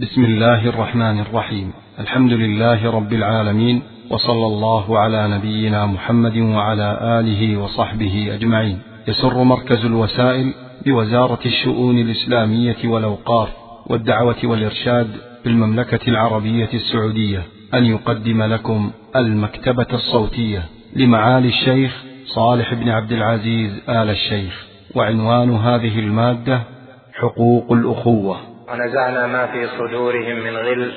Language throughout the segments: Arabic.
بسم الله الرحمن الرحيم. الحمد لله رب العالمين وصلى الله على نبينا محمد وعلى آله وصحبه أجمعين. يسر مركز الوسائل بوزارة الشؤون الإسلامية والأوقاف والدعوة والإرشاد بالمملكة العربية السعودية. أن يقدم لكم المكتبة الصوتية لمعالي الشيخ صالح بن عبد العزيز آل الشيخ. وعنوان هذه المادة حقوق الأخوة. ونزعنا ما في صدورهم من غل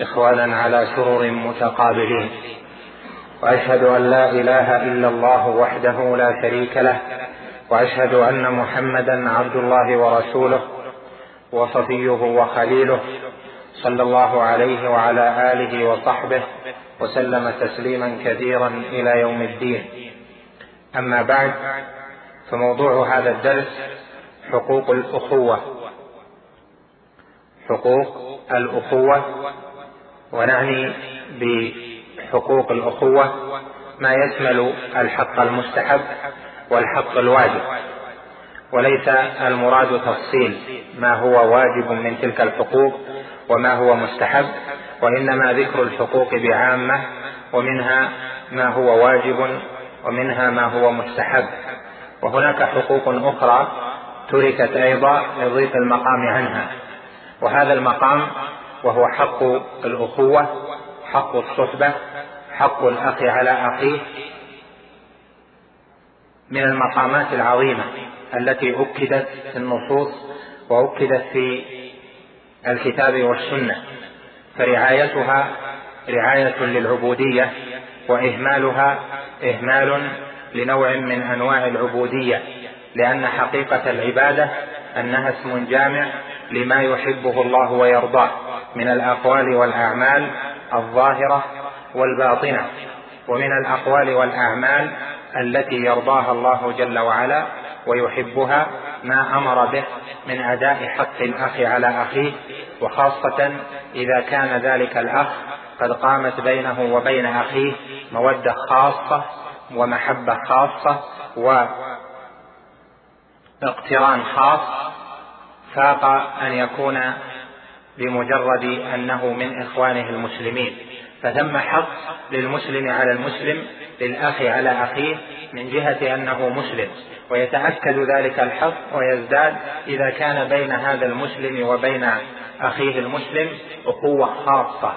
إخوانا على سرر متقابلين. وأشهد أن لا إله إلا الله وحده لا شريك له وأشهد أن محمدا عبد الله ورسوله وصفيه وخليله صلى الله عليه وعلى آله وصحبه وسلم تسليما كثيرا إلى يوم الدين. أما بعد فموضوع هذا الدرس حقوق الأخوة. حقوق الأخوة ونعني بحقوق الأخوة ما يشمل الحق المستحب والحق الواجب. وليس المراد تفصيل ما هو واجب من تلك الحقوق وما هو مستحب وإنما ذكر الحقوق بعامة ومنها ما هو واجب ومنها ما هو مستحب. وهناك حقوق أخرى تركت أيضا لضيق المقام عنها. وهذا المقام وهو حق الأخوة حق الصحبة حق الأخ على أخيه من المقامات العظيمة التي أكدت في النصوص وأكدت في الكتاب والسنة. فرعايتها رعاية للعبودية وإهمالها إهمال لنوع من أنواع العبودية لأن حقيقة العبادة أنها اسم جامع لما يحبه الله ويرضاه من الأقوال والأعمال الظاهرة والباطنة ومن الأقوال والأعمال التي يرضاها الله جل وعلا ويحبها ما أمر به من أداء حق الأخ على أخيه وخاصة إذا كان ذلك الأخ قد قامت بينه وبين أخيه مودة خاصة ومحبة خاصة واقتران خاص فاق أن يكون بمجرد أنه من إخوانه المسلمين فثم حق للمسلم على المسلم للأخ على أخيه من جهة أنه مسلم ويتأكد ذلك الحق ويزداد إذا كان بين هذا المسلم وبين أخيه المسلم أخوة خاصة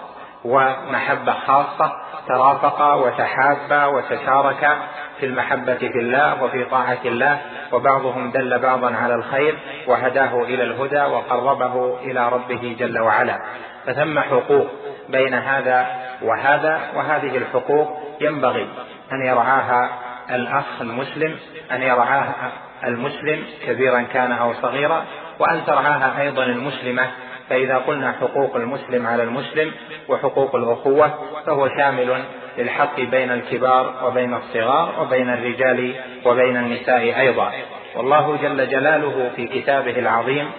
ومحبة خاصة ترافقا وتحابا وتشاركا في المحبة في الله وفي طاعة الله وبعضهم دل بعضا على الخير وهداه إلى الهدى وقربه إلى ربه جل وعلا. فثم حقوق بين هذا وهذا وهذه الحقوق ينبغي أن يرعاها الأخ المسلم أن يرعاها المسلم كبيرا كان أو صغيرا وأن ترعاها أيضا المسلمة. فإذا قلنا حقوق المسلم على المسلم وحقوق الأخوة فهو شامل للحق بين الكبار وبين الصغار وبين الرجال وبين النساء أيضا. والله جل جلاله في كتابه العظيم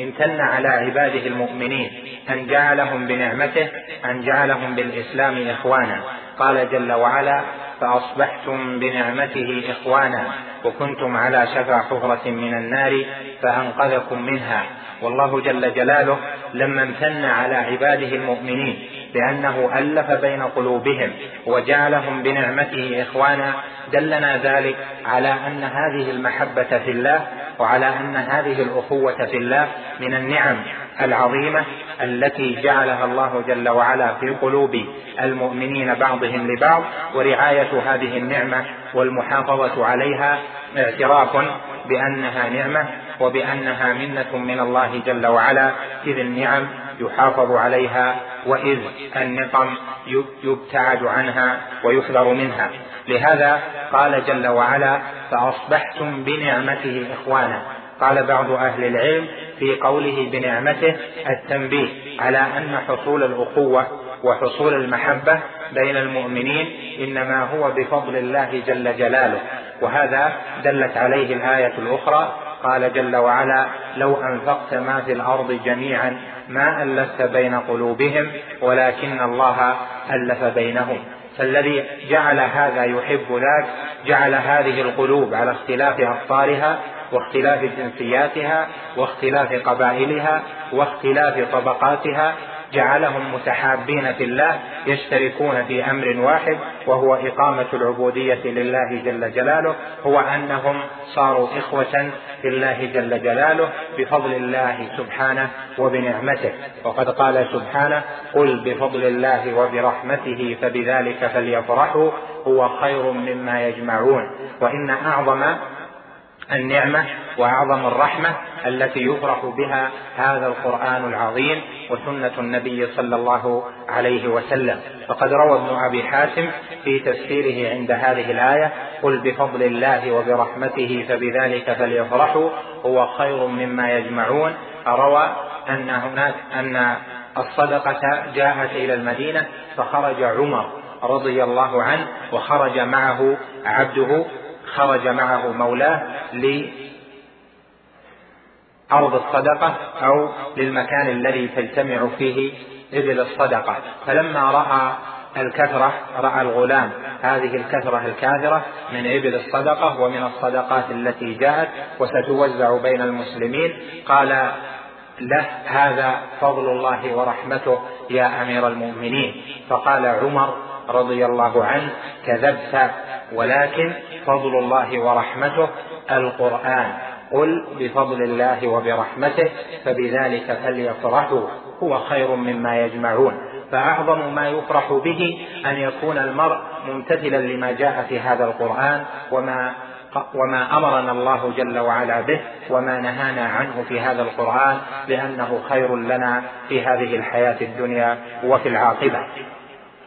امتن على عباده المؤمنين أن جعلهم بنعمته أن جعلهم بالإسلام إخوانا. قال جل وعلا فأصبحتم بنعمته إخوانا وكنتم على شفا حفرة من النار فأنقذكم منها. والله جل جلاله لما امتن على عباده المؤمنين بأنه ألف بين قلوبهم وجعلهم بنعمته إخوانا دلنا ذلك على أن هذه المحبة في الله وعلى أن هذه الأخوة في الله من النعم العظيمة التي جعلها الله جل وعلا في قلوب المؤمنين بعضهم لبعض ورعاية هذه النعمة والمحافظة عليها اعتراف بأنها نعمة وبأنها منة من الله جل وعلا إذ النعم يحافظ عليها وإذ النقم يبتعد عنها ويحذر منها. لهذا قال جل وعلا فأصبحتم بنعمته إخوانا قال بعض أهل العلم في قوله بنعمته التنبيه على أن حصول الأخوة وحصول المحبة بين المؤمنين إنما هو بفضل الله جل جلاله. وهذا دلت عليه الآية الأخرى. قال جل وعلا لو أنفقت ما في الأرض جميعا ما الفت بين قلوبهم ولكن الله ألف بينهم. فالذي جعل هذا يحب ذاك جعل هذه القلوب على اختلاف اخطارها واختلاف جنسياتها واختلاف قبائلها واختلاف طبقاتها جعلهم متحابين في الله يشتركون في أمر واحد وهو إقامة العبودية لله جل جلاله هو أنهم صاروا إخوة في الله جل جلاله بفضل الله سبحانه وبنعمته. وقد قال سبحانه قل بفضل الله وبرحمته فبذلك فليفرحوا هو خير مما يجمعون. وإن أعظم النعمة وأعظم الرحمة التي يفرح بها هذا القرآن العظيم وسنة النبي صلى الله عليه وسلم. فقد روى ابن أبي حاتم في تفسيره عند هذه الآية قل بفضل الله وبرحمته فبذلك فليفرحوا هو خير مما يجمعون روى أن هناك أن الصدقة جاءت إلى المدينة فخرج عمر رضي الله عنه وخرج معه عبده خرج معه مولاه لأرض الصدقة أو للمكان الذي تجتمع فيه إبل الصدقة. فلما رأى الكثرة رأى الغلام هذه الكثرة الكاثرة من إبل الصدقة ومن الصدقات التي جاءت وستوزع بين المسلمين قال له هذا فضل الله ورحمته يا أمير المؤمنين. فقال عمر رضي الله عنه كذبت ولكن فضل الله ورحمته القرآن قل بفضل الله وبرحمته فبذلك فليفرحوا هو خير مما يجمعون فأعظم ما يفرح به أن يكون المرء ممتثلا لما جاء في هذا القرآن وما وما امرنا الله جل وعلا به وما نهانا عنه في هذا القران لأنه خير لنا في هذه الحياة الدنيا وفي العاقبه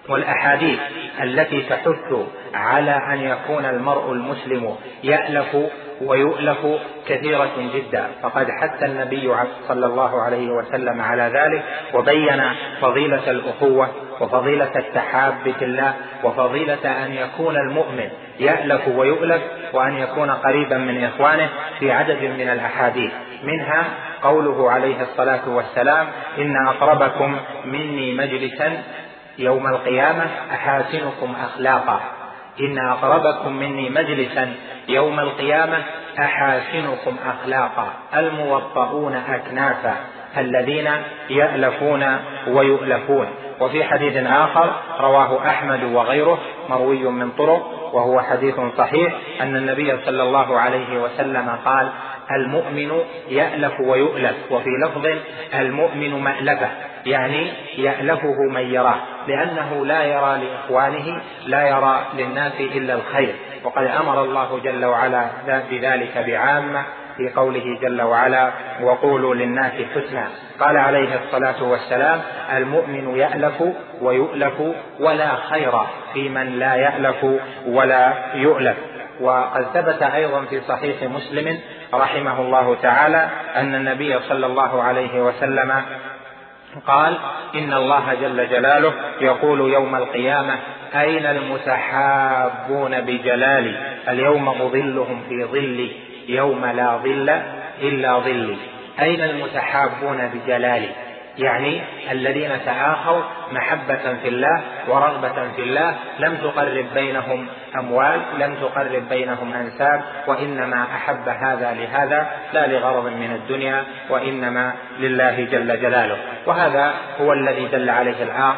والأحاديث التي تحث على أن يكون المرء المسلم يألف ويؤلف كثيرة جدا. فقد حث النبي صلى الله عليه وسلم على ذلك وبين فضيلة الأخوة وفضيلة التحاب في الله وفضيلة أن يكون المؤمن يألف ويؤلف وأن يكون قريبا من إخوانه في عدد من الأحاديث. منها قوله عليه الصلاة والسلام إن أقربكم مني مجلسا يوم القيامة أحاسنكم أخلاقا. إن أقربكم مني مجلسا يوم القيامة أحاسنكم أخلاقا. الموطؤون أكنافا الذين يألفون ويؤلفون. وفي حديث آخر رواه أحمد وغيره مروي من طرق وهو حديث صحيح أن النبي صلى الله عليه وسلم قال المؤمن يألف ويؤلف. وفي لفظ المؤمن مألفة يعني يألفه من يراه. لأنه لا يرى لإخوانه لا يرى للناس إلا الخير. وقد أمر الله جل وعلا بذلك بعامة في قوله جل وعلا وقولوا للناس حسنا قال عليه الصلاة والسلام المؤمن يألف ويؤلف ولا خير في من لا يألف ولا يؤلف وقد ثبت أيضا في صحيح مسلم رحمه الله تعالى أن النبي صلى الله عليه وسلم قال إن الله جل جلاله يقول يوم القيامة أين المتحابون بجلالي؟ اليوم أظلهم في ظلي يوم لا ظل إلا ظلي. أين المتحابون بجلالي؟ يعني الذين تآخوا محبة في الله ورغبة في الله لم تقرب بينهم أموال لم تقرب بينهم أنساب وإنما أحب هذا لهذا لا لغرض من الدنيا وإنما لله جل جلاله. وهذا هو الذي دل عليه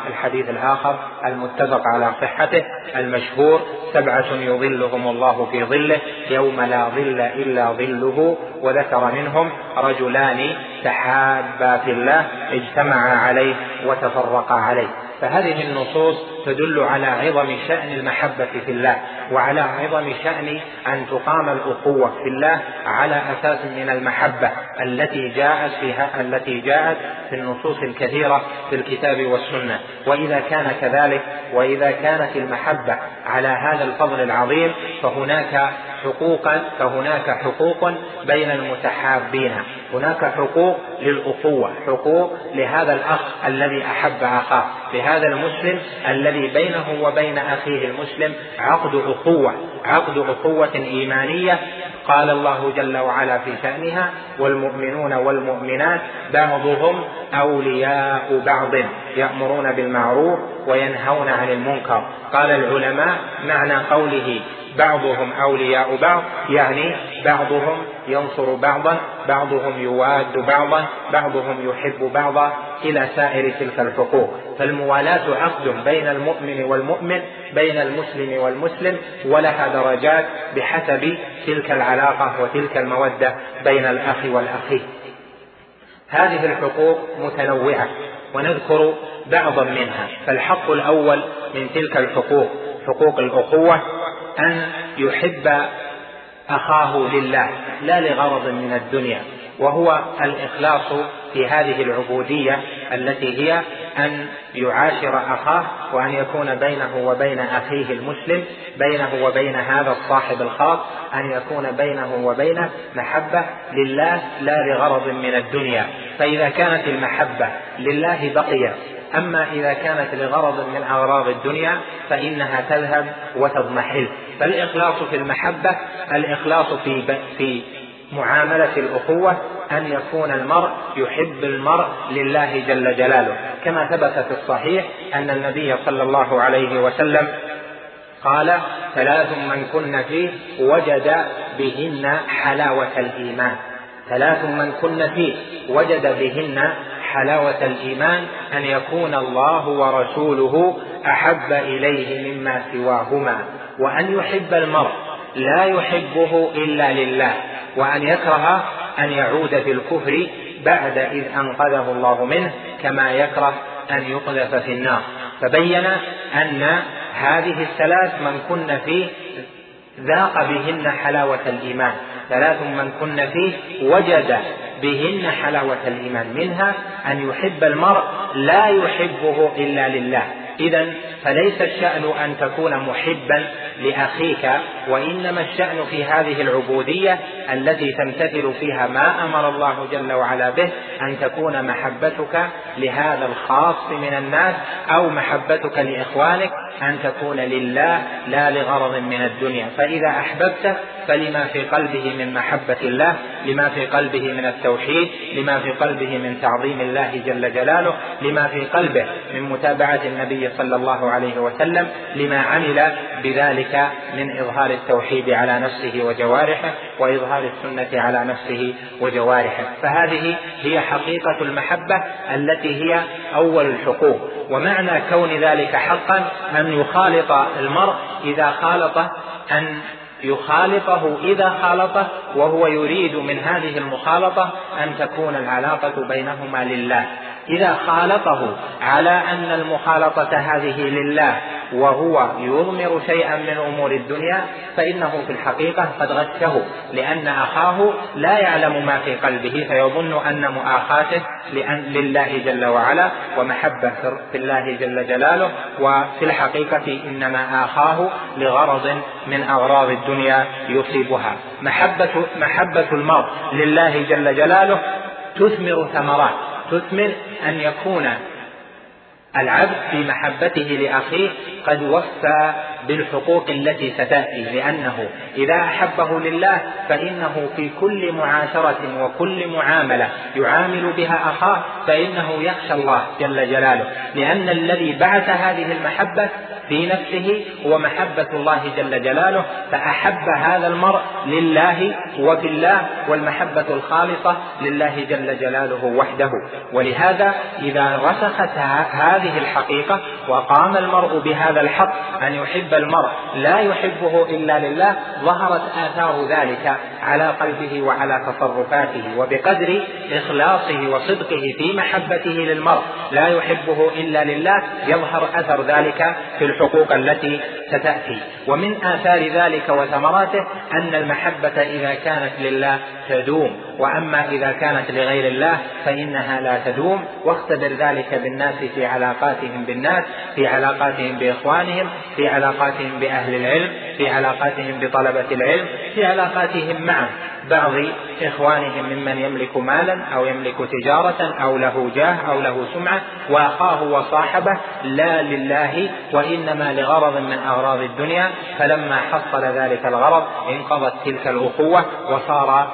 الحديث الآخر المتفق على صحته المشهور سبعة يظلهم الله في ظله يوم لا ظل إلا ظله وذكر منهم رجلان تحابا في الله اجتمعا عليه وتفرقا عليه. فهذه النصوص تدل على عظم شأن المحبة في الله. وعلى عظم شأن أن تقام الأخوة في الله على أساس من المحبة التي جاءت فيها التي جاءت في النصوص الكثيرة في الكتاب والسنة. وإذا كان كذلك وإذا كانت المحبة على هذا الفضل العظيم فهناك حقوقا فهناك حقوق بين المتحابين. هناك حقوق للأخوة حقوق لهذا الأخ الذي أحب أخاه. لهذا المسلم الذي بينه وبين أخيه المسلم عقد أخوة عقد أخوة إيمانية قال الله جل وعلا في شأنها والمؤمنون والمؤمنات بعضهم أولياء بعض يأمرون بالمعروف وينهون عن المنكر. قال العلماء معنى قوله بعضهم أولياء بعض يعني بعضهم ينصر بعضا بعضهم يواد بعضا بعضهم يحب بعضا إلى سائر تلك الحقوق. فالموالاة عقد بين المؤمن والمؤمن بين المسلم والمسلم ولها درجات بحسب تلك العلاقة وتلك المودة بين الأخ والأخ هذه الحقوق متنوعة ونذكر بعضا منها. فالحق الأول من تلك الحقوق حقوق الأخوة أن يحب أخاه لله لا لغرض من الدنيا. وهو الإخلاص في هذه العبودية التي هي أن يعاشر أخاه وأن يكون بينه وبين أخيه المسلم بينه وبين هذا الصاحب الخاص أن يكون بينه وبينه محبة لله لا لغرض من الدنيا. فإذا كانت المحبة لله بقيت أما إذا كانت لغرض من أغراض الدنيا فإنها تذهب وتضمحل. فالإخلاص في المحبة الإخلاص في في معاملة الأخوة أن يكون المرء يحب المرء لله جل جلاله. كما ثبت في الصحيح أن النبي صلى الله عليه وسلم قال ثلاث من كن فيه وجد بهن حلاوة الإيمان. ثلاث من كن فيه وجد بهن حلاوة الإيمان أن يكون الله ورسوله أحب إليه مما سواهما وأن يحب المرء لا يحبه إلا لله وأن يكره أن يعود في الكفر بعد إذ أنقذه الله منه كما يكره أن يقذف في النار. فبين أن هذه الثلاث من كن فيه ذاق بهن حلاوة الإيمان. ثلاث من كن فيه وجد بهن حلاوة الإيمان منها أن يحب المرء لا يحبه إلا لله. إذا فليس الشأن أن تكون محبا لأخيك وإنما الشأن في هذه العبودية التي تمتثل فيها ما أمر الله جل وعلا به أن تكون محبتك لهذا الخاص من الناس أو محبتك لإخوانك أن تكون لله لا لغرض من الدنيا. فإذا أحببته فلما في قلبه من محبة الله لما في قلبه من التوحيد لما في قلبه من تعظيم الله جل جلاله لما في قلبه من متابعة النبي صلى الله عليه وسلم لما عمل بذلك من إظهار التوحيد على نفسه وجوارحه وإظهار السنة على نفسه وجوارحه. فهذه هي حقيقة المحبة التي هي أول الحقوق. ومعنى كون ذلك حقا أن يخالط المرء إذا خالطه أن يخالطه إذا خالطه وهو يريد من هذه المخالطة أن تكون العلاقة بينهما لله. إذا خالطه على أن المخالطة هذه لله وهو يضمر شيئا من أمور الدنيا فإنه في الحقيقة قد غشه لأن أخاه لا يعلم ما في قلبه فيظن أن مؤاخاته لله جل وعلا ومحبة في الله جل جلاله وفي الحقيقة إنما آخاه لغرض من أغراض الدنيا يصيبها. محبه محبة المرء لله جل جلاله تثمر ثمرات تثمر أن يكون العبد في محبته لأخيه قد وفى بالحقوق التي ستأتي لأنه إذا أحبه لله فإنه في كل معاشرة وكل معاملة يعامل بها أخاه فإنه يخشى الله جل جلاله. لأن الذي بعث هذه المحبة في نفسه هو محبة الله جل جلاله فأحب هذا المرء لله وفي الله والمحبة الخالصة لله جل جلاله وحده. ولهذا إذا رسخت هذه الحقيقة وقام المرء بهذا الحق أن يحب المرء لا يحبه إلا لله ظهرت آثار ذلك على قلبه وعلى تصرفاته وبقدر إخلاصه وصدقه في محبته للمرء لا يحبه إلا لله يظهر أثر ذلك في الحقوق التي ستأتي. ومن آثار ذلك وثمراته أن المحبة إذا كانت لله تدوم. وأما إذا كانت لغير الله فإنها لا تدوم. واختبر ذلك بالناس في علاقاتهم بالناس في علاقاتهم بإخوانهم في علاقاتهم بأهل العلم في علاقاتهم بطلبة العلم في علاقاتهم مع بعض إخوانهم ممن يملك مالا أو يملك تجارة أو له جاه أو له سمعة. وأخاه وصاحبه لا لله وإنما لغرض من أغراض الدنيا فلما حصل ذلك الغرض انقضت تلك الأخوة وصار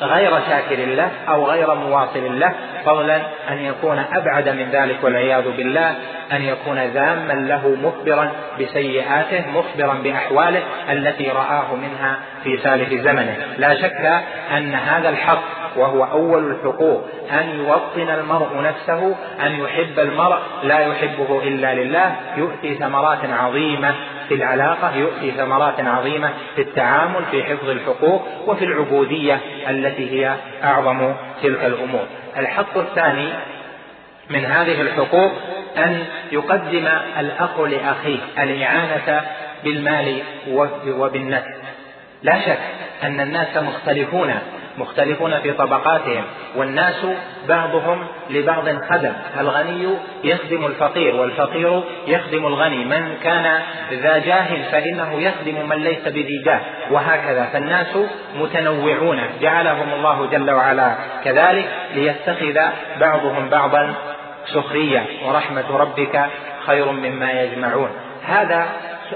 غير شاكر له أو غير مواصل له فضلا أن يكون أبعد من ذلك والعياذ بالله أن يكون ذاما له مخبرا بسيئاته مخبرا بأحواله التي رآه منها في سالف زمنه. لا شك أن هذا الحق وهو أول الحقوق أن يوطن المرء نفسه أن يحب المرء لا يحبه إلا لله يؤتي ثمرات عظيمة في العلاقة يؤتي ثمرات عظيمة في التعامل في حفظ الحقوق وفي العبودية التي هي أعظم تلك الأمور. الحق الثاني من هذه الحقوق أن يقدم الأخ لأخيه الإعانة بالمال وبالنفس. لا شك أن الناس مختلفون مختلفون في طبقاتهم والناس بعضهم لبعض خدم. الغني يخدم الفقير والفقير يخدم الغني. من كان ذا جاه فإنه يخدم من ليس بذي جاه وهكذا. فالناس متنوعون. جعلهم الله جل وعلا كذلك ليتخذ بعضهم بعضا سخرية. ورحمة ربك خير مما يجمعون. هذا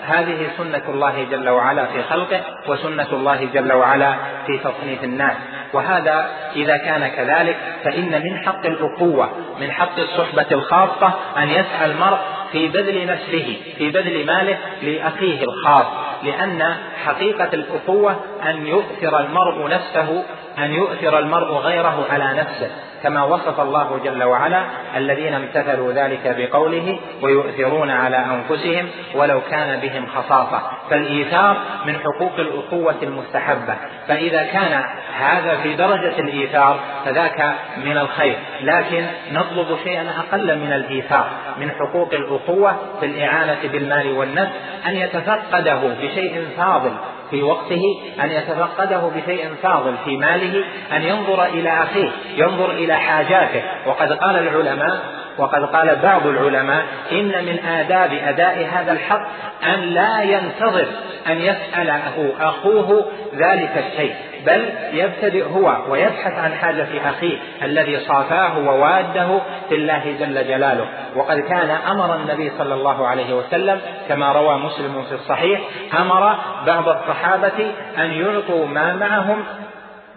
هذه سنة الله جل وعلا في خلقه وسنة الله جل وعلا في تصنيف الناس. وهذا إذا كان كذلك فإن من حق الأخوة من حق الصحبة الخاصة أن يسعى المرء في بذل نفسه في بذل ماله لأخيه الخاص. لأن حقيقة الأخوة أن يؤثر المرء نفسه أن يؤثر المرء غيره على نفسه كما وصف الله جل وعلا الذين امتثلوا ذلك بقوله ويؤثرون على أنفسهم ولو كان بهم خصاصة فالإيثار من حقوق الأخوة المستحبة. فإذا كان هذا في درجة الإيثار فذاك من الخير لكن نطلب شيئا أقل من الإيثار من حقوق الأخوة في الإعانة بالمال والنفس أن يتفقده بشيء فاضل في وقته أن يتفقده بشيء فاضل في ماله أن ينظر إلى أخيه ينظر إلى حاجاته. وقد قال العلماء وقد قال بعض العلماء إن من آداب أداء هذا الحق أن لا ينتظر أن يسأله أخوه ذلك الشيء. بل يبتدئ هو ويبحث عن حاجة أخيه الذي صافاه وواده في الله جل جلاله. وقد كان أمر النبي صلى الله عليه وسلم كما روى مسلم في الصحيح أمر بعض الصحابة أن يعطوا ما معهم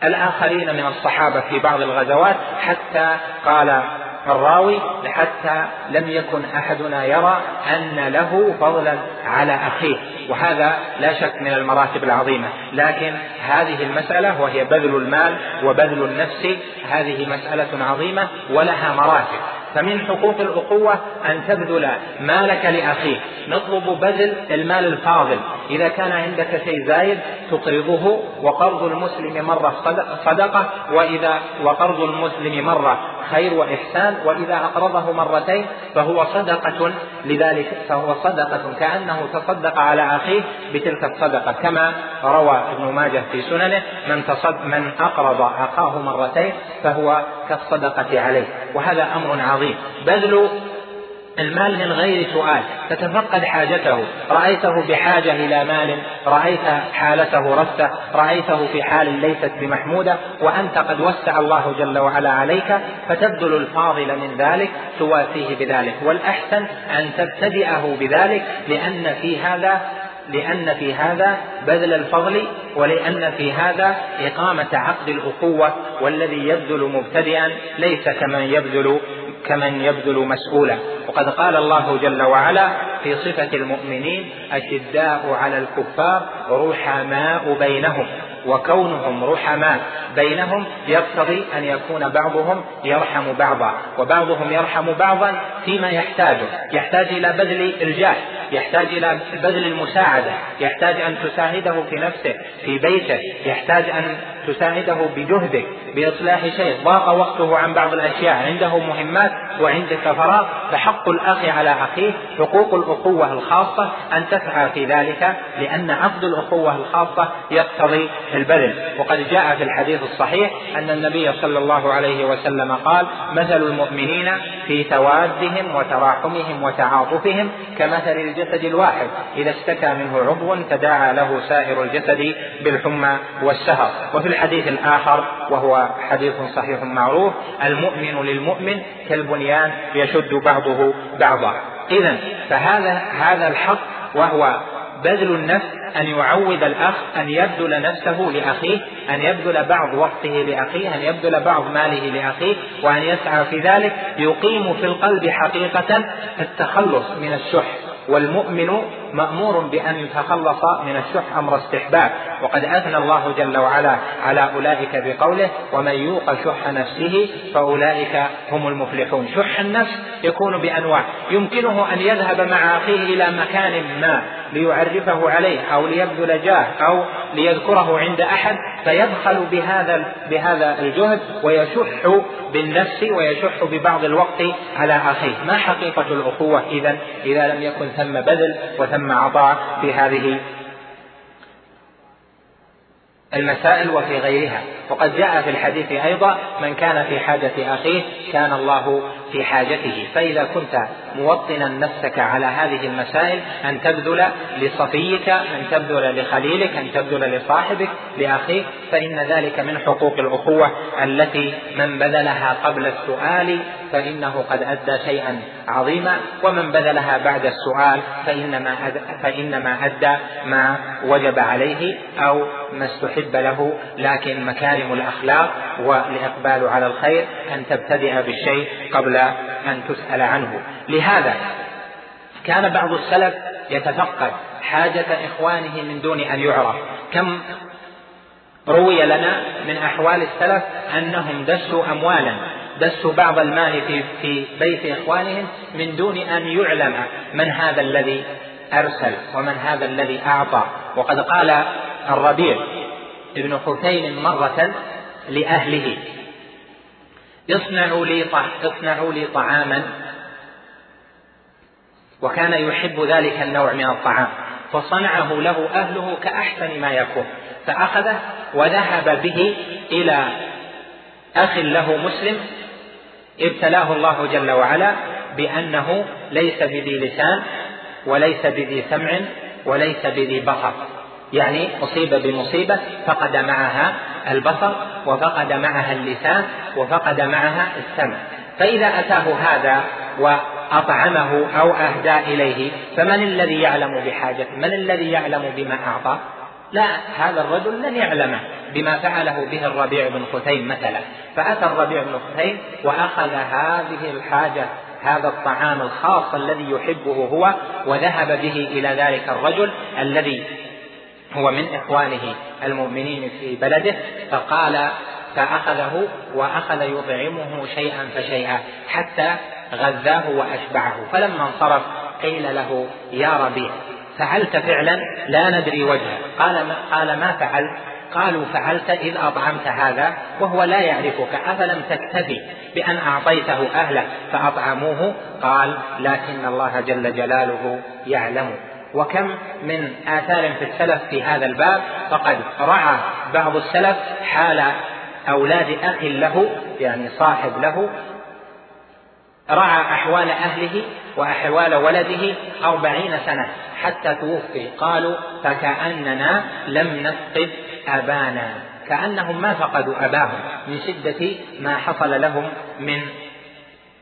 الآخرين من الصحابة في بعض الغزوات حتى قال الراوي حتى لم يكن أحدنا يرى أن له فضلا على أخيه وهذا لا شك من المراتب العظيمة. لكن هذه المسألة وهي بذل المال وبذل النفس هذه مسألة عظيمة ولها مراتب. فمن حقوق الأخوة أن تبذل مالك لأخيك نطلب بذل المال الفاضل. إذا كان عندك شيء زايد تقرضه وقرض المسلم مرة صدقة وإذا وقرض المسلم مرة خير وإحسان وإذا أقرضه مرتين فهو صدقة لذلك فهو صدقة كأنه تصدق على أخيه بتلك الصدقة. كما روى ابن ماجه في سننه من تصد من أقرض أخاه مرتين فهو كالصدقة عليه. وهذا أمر عظيم. بذل المال من غير سؤال تتفقد حاجته. رأيته بحاجة إلى مال رأيت حالته رثة رأيته في حال ليست بمحمودة وأنت قد وسع الله جل وعلا عليك فتبذل الفاضل من ذلك تواسيه بذلك. والأحسن أن تبتدئه بذلك لأن في هذا لأن في هذا بذل الفضل ولأن في هذا إقامة عقد الأخوة والذي يبذل مبتدئا ليس كمن يبذل كمن يبذل مسؤولا وقد قال الله جل وعلا في صفة المؤمنين أشداء على الكفار رحماء بينهم وكونهم رحماء بينهم يقتضي أن يكون بعضهم يرحم بعضا وبعضهم يرحم بعضا فيما يحتاجه. يحتاج إلى بذل الجاه يحتاج إلى بذل المساعدة يحتاج أن تساعده في نفسه في بيته يحتاج أن تساعده بجهدك بإصلاح شيء. ضاق وقته عن بعض الأشياء. عنده مهمات وعندك فراغ فحق الأخ على أخيه. حقوق الأخوة الخاصة. أن تسعى في ذلك لأن عقد الأخوة الخاصة يقتضي البذل. وقد جاء في الحديث الصحيح أن النبي صلى الله عليه وسلم قال مثل المؤمنين في توادهم وتراحمهم وتعاطفهم كمثل الجسد الواحد. إذا اشتكى منه عضو تداعى له سائر الجسد بالحمى والسهر. وفي الحديث الآخر وهو حديث صحيح معروف المؤمن للمؤمن كالبنيان يشد بعضه بعضا. إذا فهذا هذا الحق وهو بذل النفس أن يعود الأخ أن يبذل نفسه لأخيه أن يبذل بعض وقته لأخيه أن يبذل بعض ماله لأخيه وأن يسعى في ذلك يقيم في القلب حقيقة التخلص من الشح. والمؤمن مأمور بأن يتخلص من الشح أمر استحباب وقد أثنى الله جل وعلا على أولئك بقوله ومن يوق شح نفسه فأولئك هم المفلحون. شح النفس يكون بأنواع. يمكنه أن يذهب مع أخيه إلى مكان ما ليعرفه عليه أو ليبذل جاه أو ليذكره عند أحد فيبخل بهذا بهذا الجهد ويشح بالنفس ويشح ببعض الوقت على أخيه. ما حقيقة الأخوة إذا إذا لم يكن ثم بذل وثم عطاء في هذه المسائل وفي غيرها. وقد جاء في الحديث أيضا من كان في حاجة أخيه كان الله في حاجته. فإذا كنت موطنا نفسك على هذه المسائل أن تبذل لصفيك أن تبذل لخليلك أن تبذل لصاحبك لأخيك فإن ذلك من حقوق الأخوة التي من بذلها قبل السؤال فإنه قد أدى شيئا عظيما. ومن بذلها بعد السؤال فإنما فإنما أدى ما وجب عليه أو ما استحب له. لكن مكارم الأخلاق والإقبال على الخير أن تبتدئ بالشيء قبل أن تسأل عنه. لهذا كان بعض السلف يتفقد حاجة إخوانه من دون أن يعرف. كم روي لنا من أحوال السلف أنهم دسوا أموالا دسوا بعض المال في في بيت إخوانهم من دون أن يعلم من هذا الذي أرسل ومن هذا الذي أعطى. وقد قال الربيع ابن حسين مرة لأهله اصنعوا لي اصنعوا لي طعاما وكان يحب ذلك النوع من الطعام فصنعه له أهله كأحسن ما يكون فأخذه وذهب به إلى أخ له مسلم ابتلاه الله جل وعلا بأنه ليس بذي لسان وليس بذي سمع وليس بذي بصر. يعني أصيب بمصيبة فقد معها البصر وفقد معها اللسان وفقد معها السمع. فإذا أتاه هذا وأطعمه أو أهدى إليه فمن الذي يعلم بحاجته من الذي يعلم بما أعطى؟ لا هذا الرجل لن يعلم بما فعله به الربيع بن خثيم مثلا. فأتى الربيع بن خثيم وأخذ هذه الحاجة هذا الطعام الخاص الذي يحبه هو وذهب به إلى ذلك الرجل الذي هو من إخوانه المؤمنين في بلده فقال فأخذه وأخذ يطعمه شيئا فشيئا حتى غذاه وأشبعه. فلما انصرف قيل له يا ربيع فعلت فعلا؟ لا ندري وجهه. قال ما, قال ما فعلت؟ قالوا فعلت إذ أطعمت هذا وهو لا يعرفك أفلم تكتفي بأن أعطيته أهله فأطعموه؟ قال لكن الله جل جلاله يعلم. وكم من آثار في السلف في هذا الباب. فقد رعى بعض السلف حال أولاد أخ له يعني صاحب له رعى أحوال أهله وأحوال ولده أربعين سنة حتى توفي. قالوا فكأننا لم نفقد أبانا. كأنهم ما فقدوا أباهم من شدة ما حصل لهم من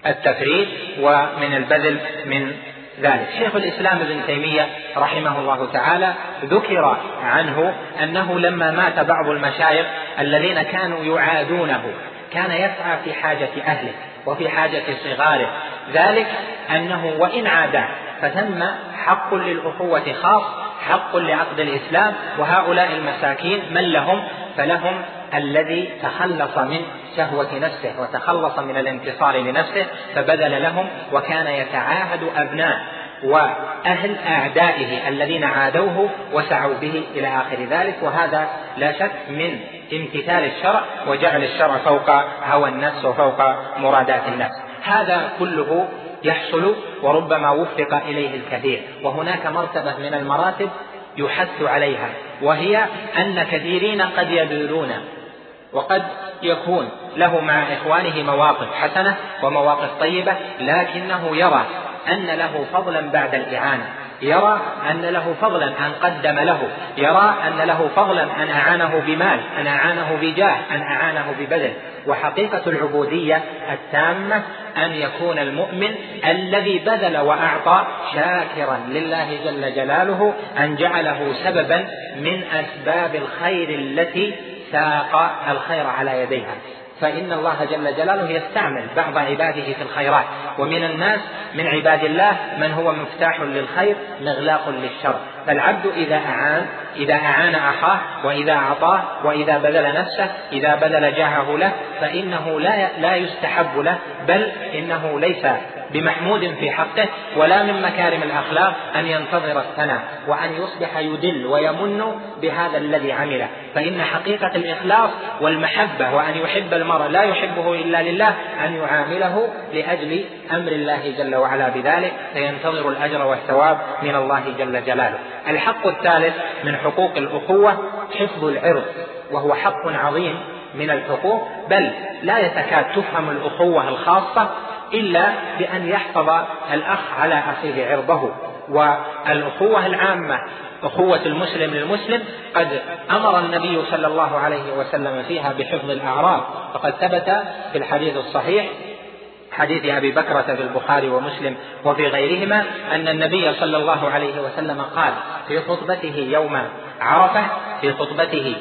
التفريط ومن البذل من ذلك. شيخ الإسلام ابن تيمية رحمه الله تعالى ذكر عنه أنه لما مات بعض المشايخ الذين كانوا يعادونه كان يسعى في حاجة أهله وفي حاجة صغاره. ذلك أنه وإن عادا فثم حق للأخوة خاص حق لعقد الإسلام وهؤلاء المساكين من لهم؟ فلهم الذي تخلص من شهوة نفسه وتخلص من الانتصار لنفسه فبذل لهم وكان يتعاهد أبناء وأهل أعدائه الذين عادوه وسعوا به إلى آخر ذلك. وهذا لا شك من امتثال الشرع وجعل الشرع فوق هوى النفس وفوق مرادات النفس. هذا كله يحصل وربما وفق إليه الكثير. وهناك مرتبة من المراتب يحث عليها وهي أن كثيرين قد يبذلون وقد يكون له مع إخوانه مواقف حسنة ومواقف طيبة لكنه يرى أن له فضلا بعد الإعانة. يرى أن له فضلا أن قدم له. يرى أن له فضلا أن أعانه بمال أن أعانه بجاه أن أعانه ببذل. وحقيقة العبودية التامة أن يكون المؤمن الذي بذل وأعطى شاكرا لله جل جلاله أن جعله سببا من أسباب الخير التي ساق الخير على يديها. فإن الله جل جلاله يستعمل بعض عباده في الخيرات. ومن الناس من عباد الله من هو مفتاح للخير مغلاق للشر. فالعبد إذا أعان إذا أعان أخاه وإذا أعطاه وإذا بذل نفسه إذا بذل جاهه له فإنه لا لا يستحب له بل إنه ليس بمحمود في حقه ولا من مكارم الأخلاق أن ينتظر الثناء وأن يصبح يدل ويمن بهذا الذي عمله. فإن حقيقة الإخلاص والمحبة وأن يحب المرء لا يحبه إلا لله أن يعامله لأجل أمر الله جل وعلا بذلك فينتظر الأجر والثواب من الله جل جلاله. الحق الثالث من حقوق الأخوة حفظ العرض وهو حق عظيم من الحقوق بل لا يتكاد تفهم الأخوة الخاصة إلا بأن يحفظ الأخ على أخيه عرضه. والأخوة العامة أخوة المسلم للمسلم قد أمر النبي صلى الله عليه وسلم فيها بحفظ الأعراض. فقد ثبت في الحديث الصحيح حديث أبي بكرة في البخاري ومسلم وفي غيرهما أن النبي صلى الله عليه وسلم قال في خطبته يوم عرفة في خطبته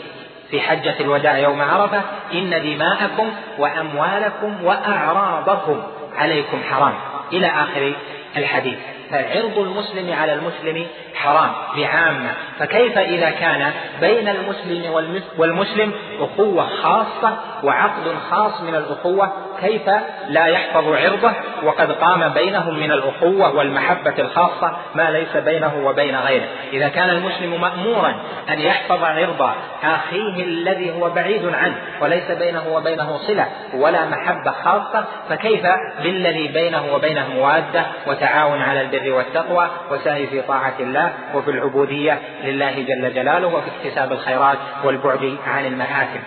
في حجة الوداع يوم عرفة إن دماءكم وأموالكم وأعراضكم. عليكم حرام. إلى آخر الحديث. فعرض المسلم على المسلم حرام بعامة. فكيف إذا كان بين المسلم والمسلم أخوة خاصة وعقد خاص من الأخوة؟ كيف لا يحفظ عرضه؟ وقد قام بينهم من الأخوة والمحبة الخاصة ما ليس بينه وبين غيره. إذا كان المسلم مأمورا أن يحفظ عرض أخيه الذي هو بعيد عنه وليس بينه وبينه صلة ولا محبة خاصة فكيف بالذي بينه وبينه موادة وتعاون على البر والتقوى وسعي في طاعة الله وفي العبودية لله جل جلاله وفي اكتساب الخيرات والبعد عن المآثم.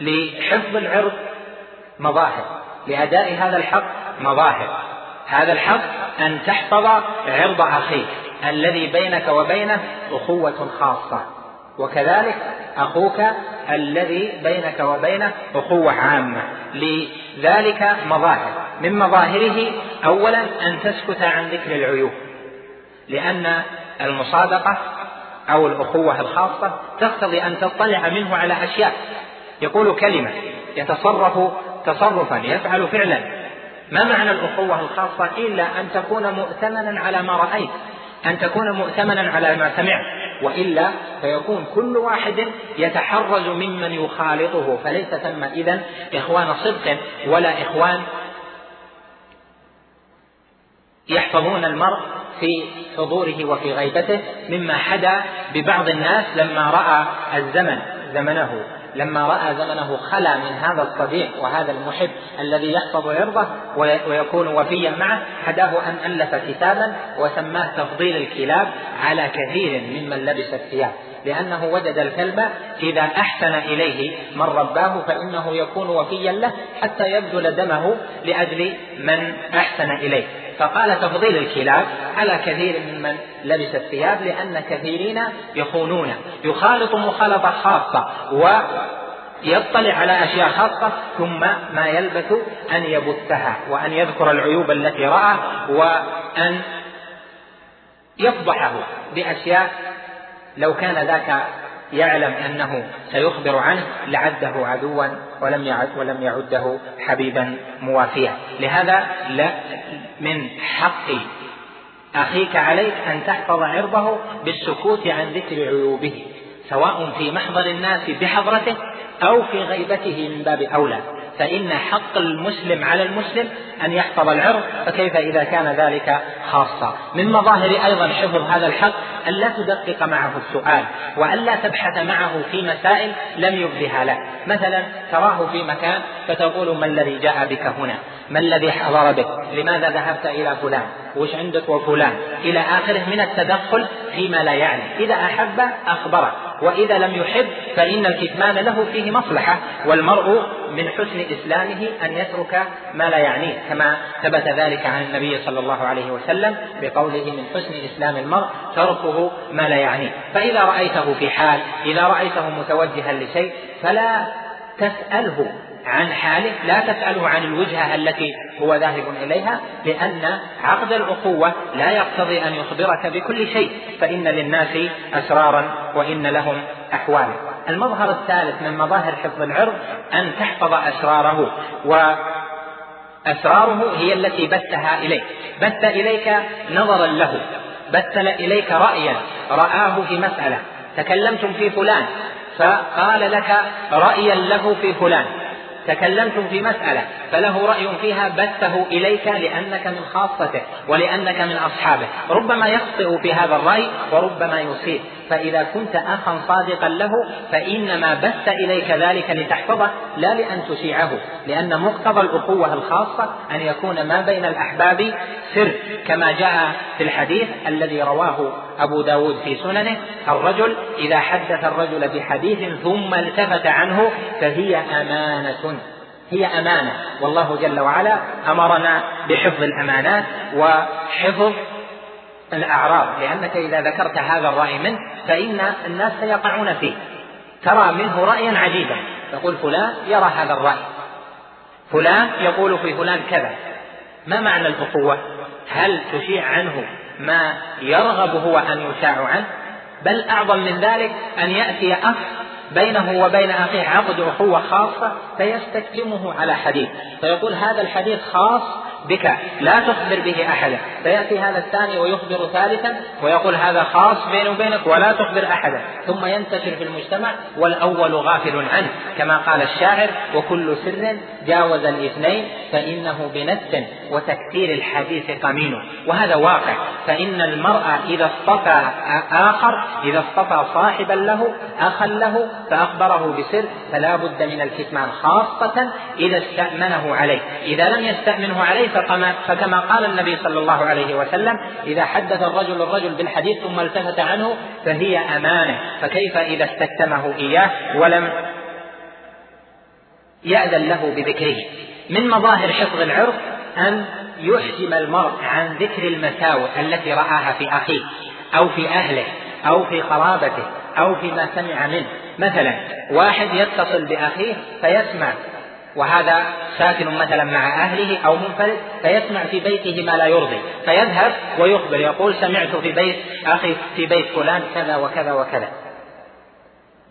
لحفظ العرض مظاهر. لأداء هذا الحق مظاهر. هذا الحق أن تحفظ عرض أخيك الذي بينك وبينه أخوة خاصة. وكذلك أخوك الذي بينك وبينه أخوة عامة. لذلك مظاهر. من مظاهره أولا أن تسكت عن ذكر العيوب. لأن المصادقة أو الأخوة الخاصة تقتضي أن تطلع منه على أشياء. يقول كلمة يتصرف تصرفا يفعل فعلا. ما معنى الأخوة الخاصة إلا أن تكون مؤتمنا على ما رأيت أن تكون مؤتمنا على ما سمعت. وإلا فيكون كل واحد يتحرز ممن يخالطه فليس ثم إذا إخوان صدق ولا إخوان يحفظون المرء في حضوره وفي غيبته مما حدا ببعض الناس لما رأى الزمن زمنه. لما رأى زمنه خلا من هذا الصديق وهذا المحب الذي يحفظ عرضه ويكون وفيا معه حداه أن ألف كتابا وسماه تفضيل الكلاب على كثير ممن لبس الثياب. لأنه وجد الكلب إذا أحسن إليه من رباه فإنه يكون وفيا له حتى يبذل دمه لأجل من أحسن إليه. فقال تفضيل الكلاب على كثير ممن لبس الثياب لأن كثيرين يخونون. يخالط مخالطة خاصة و يطلع على أشياء خاصة ثم ما يلبث أن يبثها وأن يذكر العيوب التي رأى وأن يفضحه بأشياء لو كان ذاك يعلم أنه سيخبر عنه لعده عدوا ولم يعد ولم يعده حبيبا موافيا. لهذا لا من حق أخيك عليك أن تحفظ عرضه بالسكوت عن ذكر عيوبه سواء في محضر الناس بحضرته أو في غيبته من باب أولى. فإن حق المسلم على المسلم أن يحفظ العرض فكيف إذا كان ذلك خاصة من مظاهر أيضا حفظ هذا الحق أن لا تدقق معه السؤال وأن لا تبحث معه في مسائل لم يبدها له. مثلا تراه في مكان فتقول ما الذي جاء بك هنا؟ ما الذي حضر بك؟ لماذا ذهبت إلى فلان؟ وش عندك وفلان؟ إلى آخره من التدخل فيما لا يعني. إذا أحب أخبره وإذا لم يحب فإن الكتمان له فيه مصلحة والمرء من حسن إسلامه أن يترك ما لا يعنيه كما ثبت ذلك عن النبي صلى الله عليه وسلم بقوله من حسن إسلام المرء تركه ما لا يعنيه. فإذا رأيته في حال إذا رأيته متوجها لشيء فلا تسأله عن حاله لا تسأله عن الوجهة التي هو ذاهب إليها لأن عقد الأخوة لا يقتضي أن يخبرك بكل شيء فإن للناس أسرارا وإن لهم أحوالا المظهر الثالث من مظاهر حفظ العرض أن تحفظ أسراره وأسراره هي التي بثها إليك. بث إليك نظرا له بث إليك رأيا رآه في مسألة تكلمتم في فلان فقال لك رأيا له في فلان. تكلمتم في مسألة فله رأي فيها بثه إليك لأنك من خاصته ولأنك من أصحابه. ربما يخطئ في هذا الرأي وربما يصيب. فإذا كنت أخا صادقا له فإنما بث إليك ذلك لتحفظه لا لأن تشيعه. لأن مقتضى الأخوة الخاصة أن يكون ما بين الأحباب سر كما جاء في الحديث الذي رواه أبو داود في سننه. الرجل إذا حدث الرجل بحديث ثم التفت عنه فهي أمانة. هي أمانة. والله جل وعلا أمرنا بحفظ الأمانات وحفظ الأعراض. لأنك إذا ذكرت هذا الرأي منه فإن الناس سيقعون فيه. ترى منه رأيا عجيبا. تقول فلان يرى هذا الرأي. فلان يقول في فلان كذا. ما معنى الأخوة هل تشيع عنه ما يرغب هو أن يشاع عنه؟ بل أعظم من ذلك أن يأتي أخ بينه وبين أخيه عقد أخوة خاصة فيستكتمه على حديث. فيقول هذا الحديث خاص بك لا تخبر به أحدا. فيأتي هذا الثاني ويخبر ثالثا ويقول هذا خاص بيني وبينك ولا تخبر أحدا. ثم ينتشر في المجتمع والأول غافل عنه كما قال الشاعر وكل سر جاوز الاثنين فإنه بنس وتكثير الحديث قمين وهذا واقع. فإن المرء إذا اصطفى آخر إذا اصطفى صاحبا له أخا له فأخبره بسر فلا بد من الكتمان خاصة إذا استأمنه عليه. إذا لم يستأمنه عليه فكما, فكما قال النبي صلى الله عليه وسلم إذا حدث الرجل الرجل بالحديث ثم التفت عنه فهي أمانة فكيف إذا استكتمه إياه ولم يأذن له بذكره؟ من مظاهر حفظ العرف أن يحجم المرء عن ذكر المساوئ التي رآها في أخيه أو في أهله أو في قرابته أو فيما سمع منه. مثلا واحد يتصل بأخيه فيسمع وهذا ساكن مثلا مع أهله أو منفرد فيسمع في بيته ما لا يرضي فيذهب ويخبر يقول سمعت في بيت أخي في بيت فلان كذا وكذا وكذا.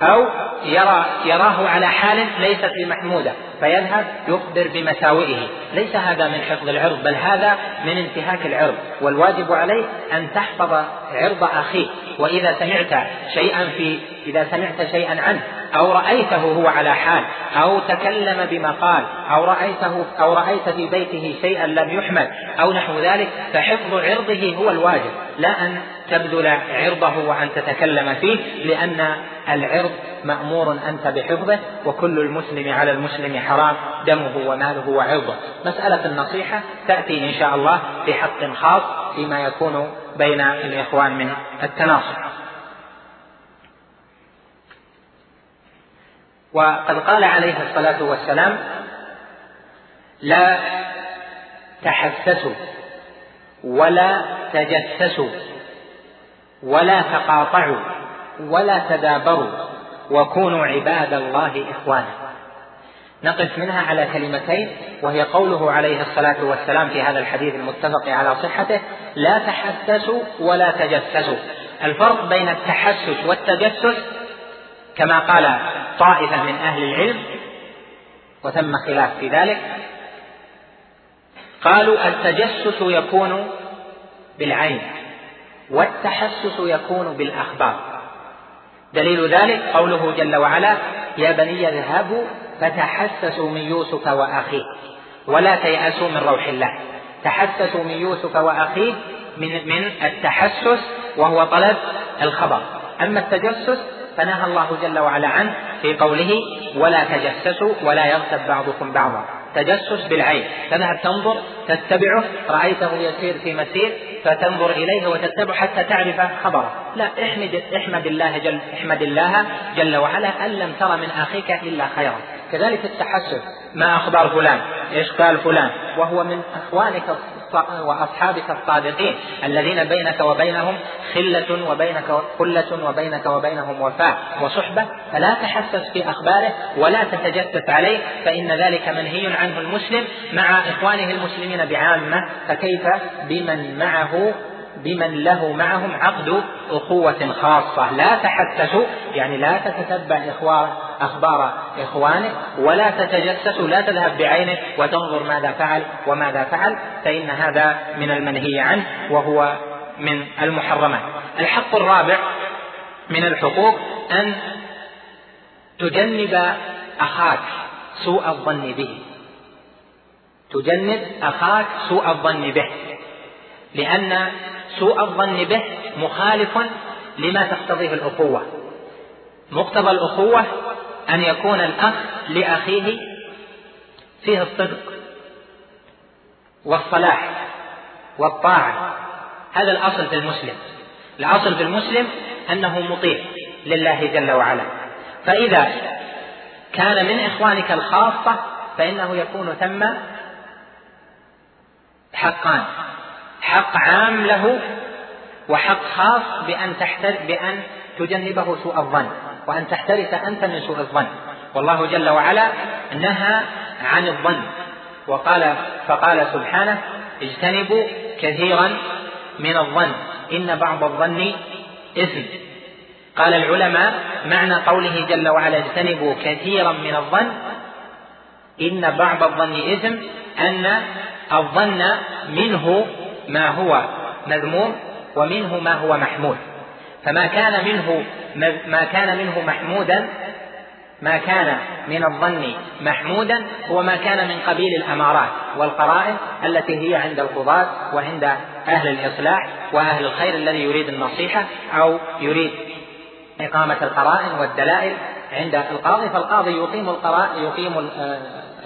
أو يرى يراه على حال ليست بمحمودة. فيذهب يخبر بمساوئه. ليس هذا من حفظ العرض بل هذا من انتهاك العرض. والواجب عليه أن تحفظ عرض أخيك. وإذا سمعت شيئا في إذا سمعت شيئا عنه أو رأيته هو على حال أو تكلم بما قال أو رأيته أو رأيت في بيته شيئا لم يحمد أو نحو ذلك فحفظ عرضه هو الواجب. لا أن تبذل عرضه وأن تتكلم فيه لأن العرض مأمور أنت بحفظه وكل المسلم على المسلم حرام دمه وماله وعرضه. مسألة النصيحة تأتي إن شاء الله في حق خاص فيما يكون بين الإخوان من التناصح. وقد قال عليه الصلاة والسلام لا تحسسوا ولا تجسسوا ولا تقاطعوا ولا تدابروا وكونوا عباد الله إخوانا. نقف منها على كلمتين وهي قوله عليه الصلاة والسلام في هذا الحديث المتفق على صحته لا تحسسوا ولا تجسسوا. الفرق بين التحسس والتجسس كما قال طائفة من أهل العلم وتم خلاف في ذلك قالوا التجسس يكون بالعين والتحسس يكون بالأخبار. دليل ذلك قوله جل وعلا يا بني اذهبوا فتحسسوا من يوسف وأخيه. ولا تيأسوا من روح الله. تحسسوا من يوسف وأخيه من من التحسس وهو طلب الخبر. أما التجسس فنهى الله جل وعلا عنه في قوله ولا تجسسوا ولا يغتب بعضكم بعضا. تجسس بالعين. تذهب تنظر تتبعه. رأيته يسير في مسير فتنظر إليه وتتبع حتى تعرف خبره. لا احمد احمد الله جل احمد الله جل وعلا أن لم تر من أخيك إلا خيرا. كذلك التحسس ما أخبار فلان؟ إيش قال فلان؟ وهو من أخوانك وأصحابك الصادقين الذين بينك وبينهم خلة وبينك خلة وبينك وبينهم وفاء وصحبة. فلا تحسس في أخباره ولا تتجسس عليه فإن ذلك منهي عنه المسلم مع إخوانه المسلمين بعامة. فكيف بمن معه بمن له معهم عقد أخوة خاصة. لا تحسسوا يعني لا تتتبع أخبار إخوانك ولا تتجسسوا لا تذهب بعينك وتنظر ماذا فعل وماذا فعل فإن هذا من المنهي عنه وهو من المحرمات. الحق الرابع من الحقوق أن تجنب أخاك سوء الظن به. تجنب أخاك سوء الظن به. لأن سوء الظن به مخالف لما تقتضيه الأخوة. مقتضى الأخوة أن يكون الأخ لأخيه فيه الصدق والصلاح والطاعة. هذا الأصل في المسلم. الأصل في المسلم أنه مطيع لله جل وعلا. فإذا كان من إخوانك الخاصة فإنه يكون ثم حقان. حق عام له وحق خاص بأن بأن تجنبه سوء الظن وأن تحترس أنت من سوء الظن. والله جل وعلا نهى عن الظن وقال فقال سبحانه اجتنبوا كثيرا من الظن إن بعض الظن إثم. قال العلماء معنى قوله جل وعلا اجتنبوا كثيرا من الظن إن بعض الظن إثم أن الظن منه ما هو مذموم ومنه ما هو محمود. فما كان منه ما كان منه محمودا ما كان من الظن محمودا هو ما كان من قبيل الأمارات والقرائن التي هي عند القضاة وعند أهل الإصلاح وأهل الخير الذي يريد النصيحة أو يريد إقامة القرائن والدلائل عند القاضي. فالقاضي يقيم القرائن يقيم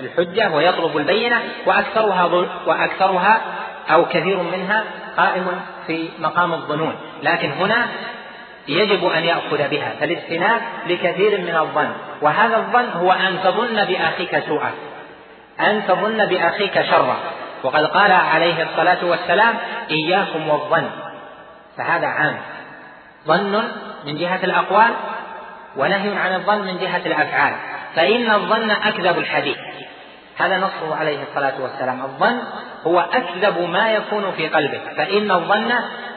الحجة ويطلب البينة وأكثرها وأكثرها أو كثير منها قائم في مقام الظنون. لكن هنا يجب أن يأخذ بها فالاجتناب لكثير من الظن. وهذا الظن هو أن تظن بأخيك سوءا أن تظن بأخيك شرا. وقد قال عليه الصلاة والسلام إياكم والظن. فهذا عام. ظن من جهة الأقوال ونهي عن الظن من جهة الأفعال. فإن الظن أكذب الحديث. هذا نصه عليه الصلاة والسلام. الظن هو أكذب ما يكون في قلبك فإن الظن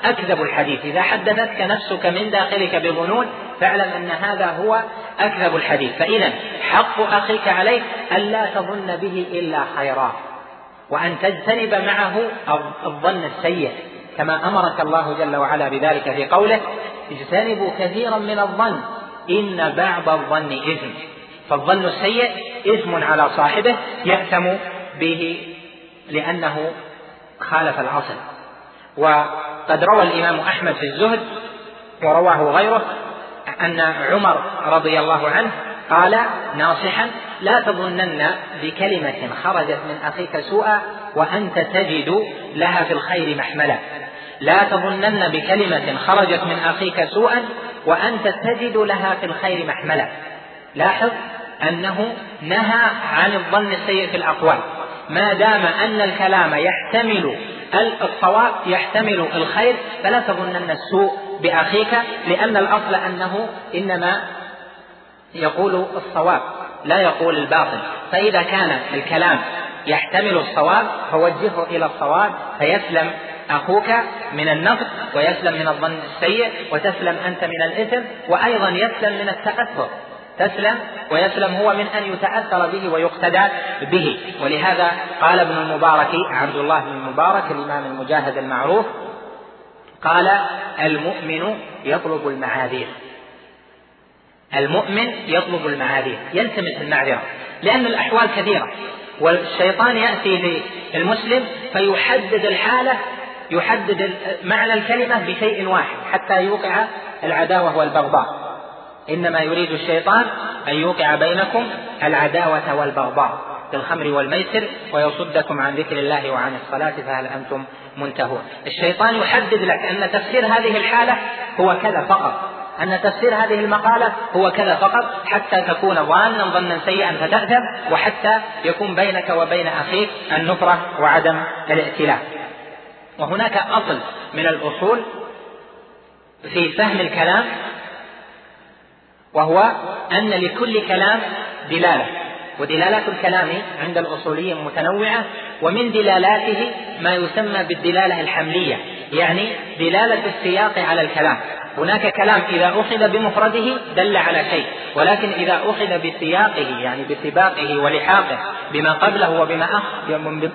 أكذب الحديث. إذا حدثتك نفسك من داخلك بظنون فاعلم أن هذا هو أكذب الحديث. فإذا حق أخيك عليك ألا تظن به إلا خيرا وأن تجتنب معه الظن السيء. كما أمرك الله جل وعلا بذلك في قوله اجتنبوا كثيرا من الظن إن بعض الظن إثم. فالظن السيء إثم على صاحبه يأثم به لأنه خالف الأصل. وقد روى الإمام أحمد في الزهد ورواه غيره أن عمر رضي الله عنه قال ناصحا لا تظنن بكلمة خرجت من أخيك سوءا وأنت تجد لها في الخير محملا. لا تظنن بكلمة خرجت من أخيك سوءا وأنت تجد لها في الخير محملا. لاحظ أنه نهى عن الظن السيء في الأقوال. ما دام أن الكلام يحتمل الصواب يحتمل الخير فلا تظنن السوء بأخيك لأن الأصل أنه إنما يقول الصواب لا يقول الباطل. فإذا كان الكلام يحتمل الصواب فوجهه إلى الصواب فيسلم أخوك من النقد ويسلم من الظن السيء وتسلم أنت من الإثم وأيضا يسلم من التأثر. تسلم ويسلم هو من أن يتأثر به ويقتدى به. ولهذا قال ابن المبارك عبد الله بن المبارك الإمام المجاهد المعروف قال المؤمن يطلب المعاذير. المؤمن يطلب المعاذير يلتمس المعذرة لأن الأحوال كثيرة. والشيطان يأتي للمسلم فيحدد الحالة يحدد معنى الكلمة بشيء واحد حتى يوقع العداوة والبغضاء. إنما يريد الشيطان أن يوقع بينكم العداوة والبغضاء في الخمر والميسر ويصدكم عن ذكر الله وعن الصلاة فهل أنتم منتهون. الشيطان يحدد لك أن تفسير هذه الحالة هو كذا فقط. أن تفسير هذه المقالة هو كذا فقط حتى تكون ظانا ظنا سيئا فتأثم وحتى يكون بينك وبين أخيك النفرة وعدم الائتلاف. وهناك أصل من الأصول في فهم الكلام وهو أن لكل كلام دلالة ودلالات الكلام عند الأصوليين متنوعة ومن دلالاته ما يسمى بالدلالة الحملية يعني دلالة السياق على الكلام. هناك كلام إذا أخذ بمفرده دل على شيء ولكن إذا أخذ بسياقه يعني بسباقه ولحاقه بما قبله وبما أخ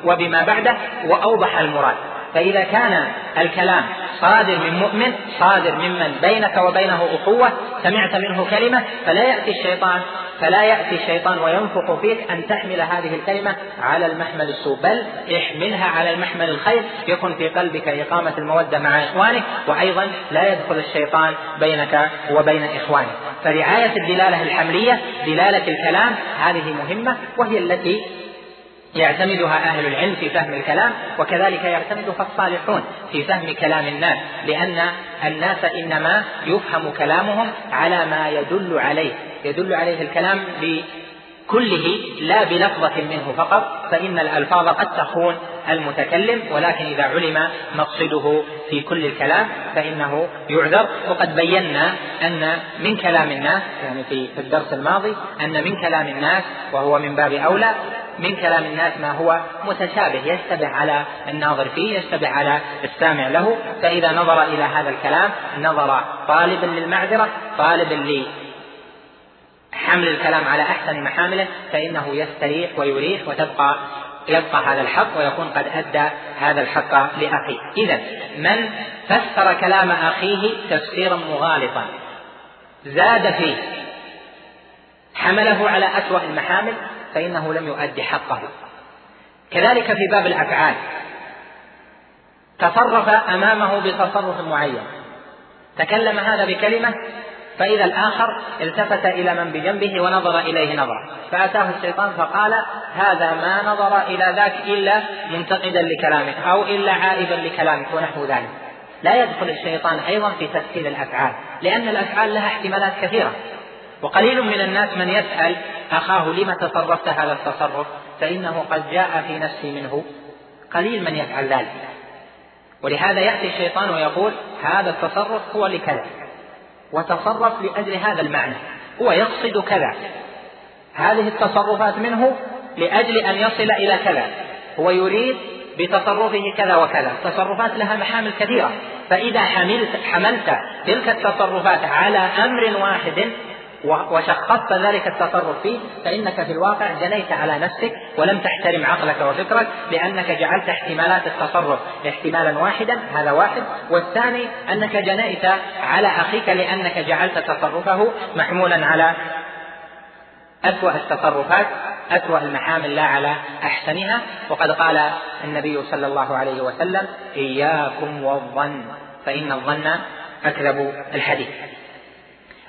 وبما بعده وأوضح المراد. فإذا كان الكلام صادر من مؤمن صادر ممن بينك وبينه أخوة سمعت منه كلمة فلا يأتي الشيطان فلا يأتي الشيطان وينفق فيك أن تحمل هذه الكلمة على المحمل السوء بل احملها على المحمل الخير يكن في قلبك إقامة المودة مع إخوانك وأيضا لا يدخل الشيطان بينك وبين إخوانك. فرعاية الدلالة الحملية دلالة الكلام هذه مهمة وهي التي يعتمدها أهل العلم في فهم الكلام وكذلك يعتمدها الصالحون في فهم كلام الناس لأن الناس إنما يفهم كلامهم على ما يدل عليه. يدل عليه الكلام بكله لا بلفظة منه فقط فإن الألفاظ قد تخون المتكلم ولكن إذا علم مقصده في كل الكلام فإنه يعذر. وقد بينا أن من كلام الناس يعني في الدرس الماضي أن من كلام الناس وهو من باب أولى من كلام الناس ما هو متشابه يشتبه على الناظر فيه يشتبه على السامع له فإذا نظر إلى هذا الكلام نظر طالبا للمعذرة طالبا حمل الكلام على أحسن محامله فإنه يستريح ويريح وتبقى يبقى هذا الحق ويكون قد أدى هذا الحق لأخيه. إذا من فسر كلام أخيه تفسيرا مغالطا زاد فيه حمله على أسوأ المحامل فإنه لم يؤدي حقه. كذلك في باب الأفعال. تصرف أمامه بتصرف معين. تكلم هذا بكلمة فإذا الآخر التفت إلى من بجنبه ونظر إليه نظرة. فأتاه الشيطان فقال هذا ما نظر إلى ذاك إلا منتقدا لكلامك أو إلا عائبا لكلامك ونحو ذلك. لا يدخل الشيطان أيضا في تفسير الأفعال لأن الأفعال لها احتمالات كثيرة. وقليل من الناس من يسأل أخاه لم تصرفت هذا التصرف؟ فإنه قد جاء في نفسي منه. قليل من يفعل ذلك. ولهذا يأتي الشيطان ويقول هذا التصرف هو لكذا. وتصرف لأجل هذا المعنى. هو يقصد كذا. هذه التصرفات منه لأجل أن يصل إلى كذا. هو يريد بتصرفه كذا وكذا. التصرفات لها محامل كثيرة فإذا حملت, حملت تلك التصرفات على أمر واحد وشخصت ذلك التصرف فيه فإنك في الواقع جنيت على نفسك ولم تحترم عقلك وفكرك لأنك جعلت احتمالات التصرف احتمالا واحدا هذا واحد. والثاني أنك جنيت على أخيك لأنك جعلت تصرفه محمولا على أسوأ التصرفات أسوأ المحامل لا على أحسنها. وقد قال النبي صلى الله عليه وسلم إياكم والظن فإن الظن أكذب الحديث.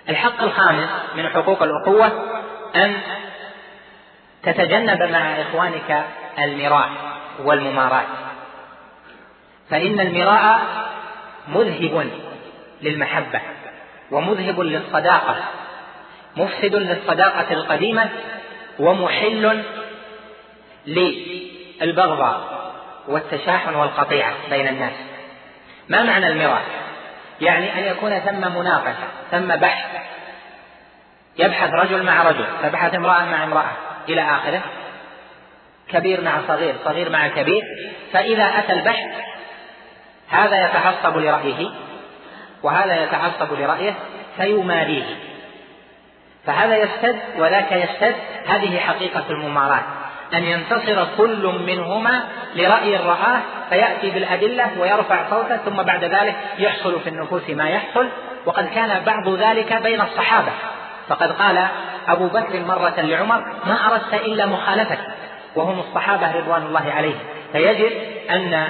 الحق الخامس من حقوق الأخوة أن تتجنب مع إخوانك المراء والمماراة فإن المراء مذهب للمحبة ومذهب للصداقة مفسد للصداقة القديمة ومحل للبغضاء والتشاحن والقطيعة بين الناس. ما معنى المراء؟ يعني أن يكون ثم مناقشة ثم بحث. يبحث رجل مع رجل تبحث امرأة مع امرأة إلى آخره. كبير مع صغير صغير مع كبير. فإذا أتى البحث هذا يتعصب لرأيه وهذا يتعصب لرأيه فيماريه. فهذا يشتد وذاك يشتد هذه حقيقة المماراة أن ينتصر كل منهما لرأي رآه فيأتي بالأدلة ويرفع صوته ثم بعد ذلك يحصل في النفوس ما يحصل. وقد كان بعض ذلك بين الصحابة. فقد قال أبو بكر مرة لعمر ما أردت إلا مخالفتك. وهم الصحابة رضوان الله عليهم. فيجب أن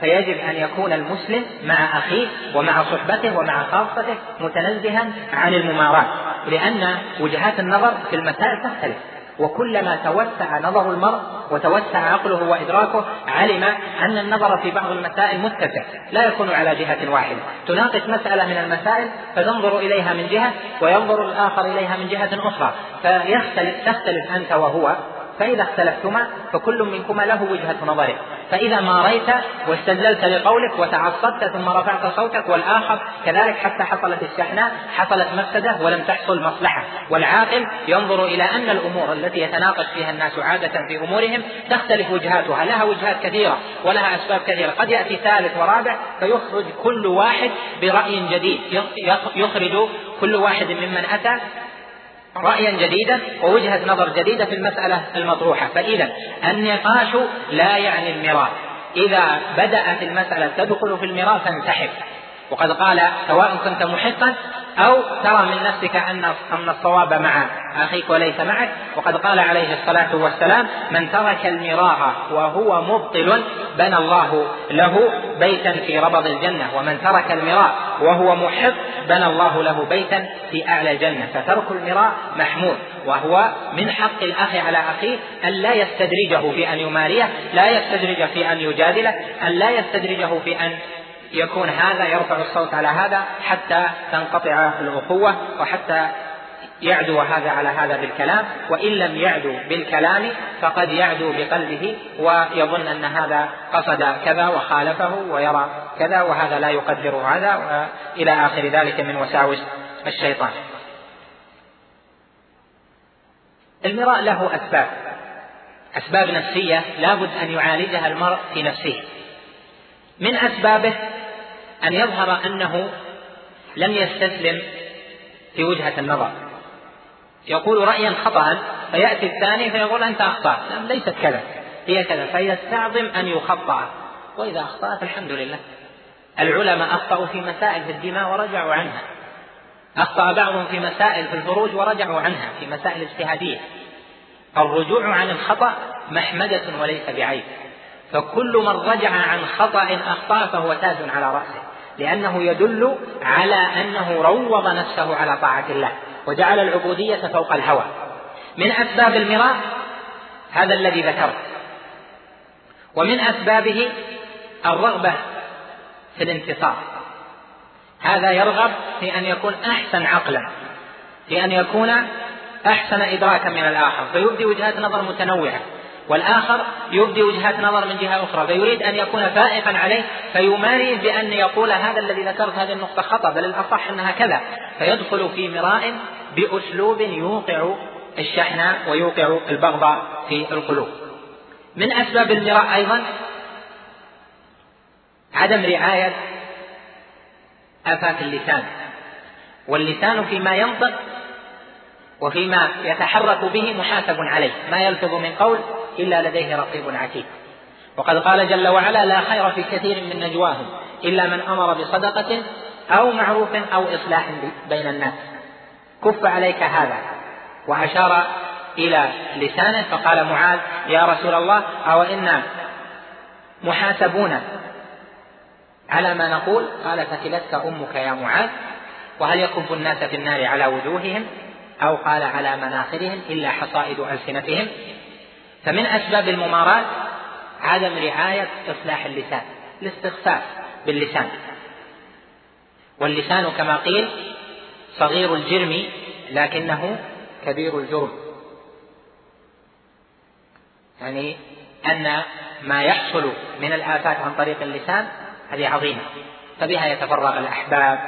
فيجب أن يكون المسلم مع أخيه ومع صحبته ومع خاصته متنزها عن المماراة لأن وجهات النظر في المسائل تختلف. وكلما توسع نظر المرء وتوسع عقله وإدراكه علم أن النظر في بعض المسائل متسع لا يكون على جهة واحدة. تناقش مسألة من المسائل فتنظر إليها من جهة وينظر الآخر إليها من جهة أخرى. فيختلف تختلف أنت وهو فإذا اختلفتما فكل منكما له وجهة نظره. فإذا ماريت واستدللت لقولك وتعصبت ثم رفعت صوتك والآخر كذلك حتى حصلت الشحناء حصلت مفسدة ولم تحصل مصلحة. والعاقل ينظر إلى أن الأمور التي يتناقش فيها الناس عادة في أمورهم تختلف وجهاتها. لها وجهات كثيرة ولها أسباب كثيرة. قد يأتي ثالث ورابع فيخرج كل واحد برأي جديد. يخرج كل واحد ممن أتى رأيا جديدا ووجهة نظر جديدة في المسألة المطروحة. فإذا النقاش لا يعني المراء إذا بدأت المسألة تدخل في المراء فانسحب. وقد قال سواء كنت محقا أو ترى من نفسك أن أن الصواب مع أخيك وليس معك. وقد قال عليه الصلاة والسلام من ترك المراء وهو مبطل بنى الله له بيتا في ربض الجنة. ومن ترك المراء وهو محق بنى الله له بيتا في أعلى الجنة. فترك المراء محمود. وهو من حق الأخ على أخيه أن لا يستدرجه في أن يماريه لا يستدرج في أن يجادله أن لا يستدرجه في أن يكون هذا يرفع الصوت على هذا حتى تنقطع الأخوة وحتى يعدو هذا على هذا بالكلام. وإن لم يعدو بالكلام فقد يعدو بقلبه ويظن أن هذا قصد كذا وخالفه ويرى كذا وهذا لا يقدر هذا إلى آخر ذلك من وساوس الشيطان. المراء له أسباب. أسباب نفسية لابد أن يعالجها المرء في نفسه. من أسبابه أن يظهر أنه لم يستسلم في وجهة النظر. يقول رأيا خطأ فيأتي الثاني فيقول أنت أخطأت. ليست كذا. هي كذا فيستعظم أن يخطأ. وإذا أخطأت الحمد لله. العلماء أخطأوا في مسائل في الدماء ورجعوا عنها. أخطأ بعضهم في مسائل في الفروج ورجعوا عنها في مسائل اجتهادية. الرجوع عن الخطأ محمدة وليس بعيب. فكل من رجع عن خطأ أخطأ فهو تاج على رأسه. لأنه يدل على أنه روض نفسه على طاعة الله وجعل العبودية فوق الهوى. من أسباب المراء هذا الذي ذكرت ومن أسبابه الرغبة في الانتصار. هذا يرغب في أن يكون أحسن عقلا في أن يكون أحسن إدراكا من الآخر. فيبدي وجهات نظر متنوعة. والآخر يبدي وجهات نظر من جهة أخرى فيريد أن يكون فائقا عليه فيماري بأن يقول هذا الذي ذكرت هذه النقطة خطأ بل الأصح أنها كذا فيدخل في مراء بأسلوب يوقع الشحن ويوقع البغضاء في القلوب. من أسباب المراء أيضا عدم رعاية آفات اللسان واللسان فيما ينطق وفيما يتحرك به محاسب عليه ما يلفظ من قول إلا لديه رقيب عتيد. وقد قال جل وعلا لا خير في كثير من نجواهم إلا من أمر بصدقة أو معروف أو إصلاح بين الناس. كف عليك هذا. وأشار إلى لسانه فقال معاذ يا رسول الله أو إنا محاسبون على ما نقول؟ قال فتلتك أمك يا معاذ. وهل يكب الناس في النار على وجوههم؟ أو قال على مناخرهم إلا حصائد ألسنتهم؟ فمن أسباب المماراة عدم رعاية إصلاح اللسان الاستخفاف باللسان. واللسان كما قيل صغير الجرم لكنه كبير الجرم. يعني أن ما يحصل من الآفات عن طريق اللسان هذه عظيمة. فبها يتفرغ الأحباب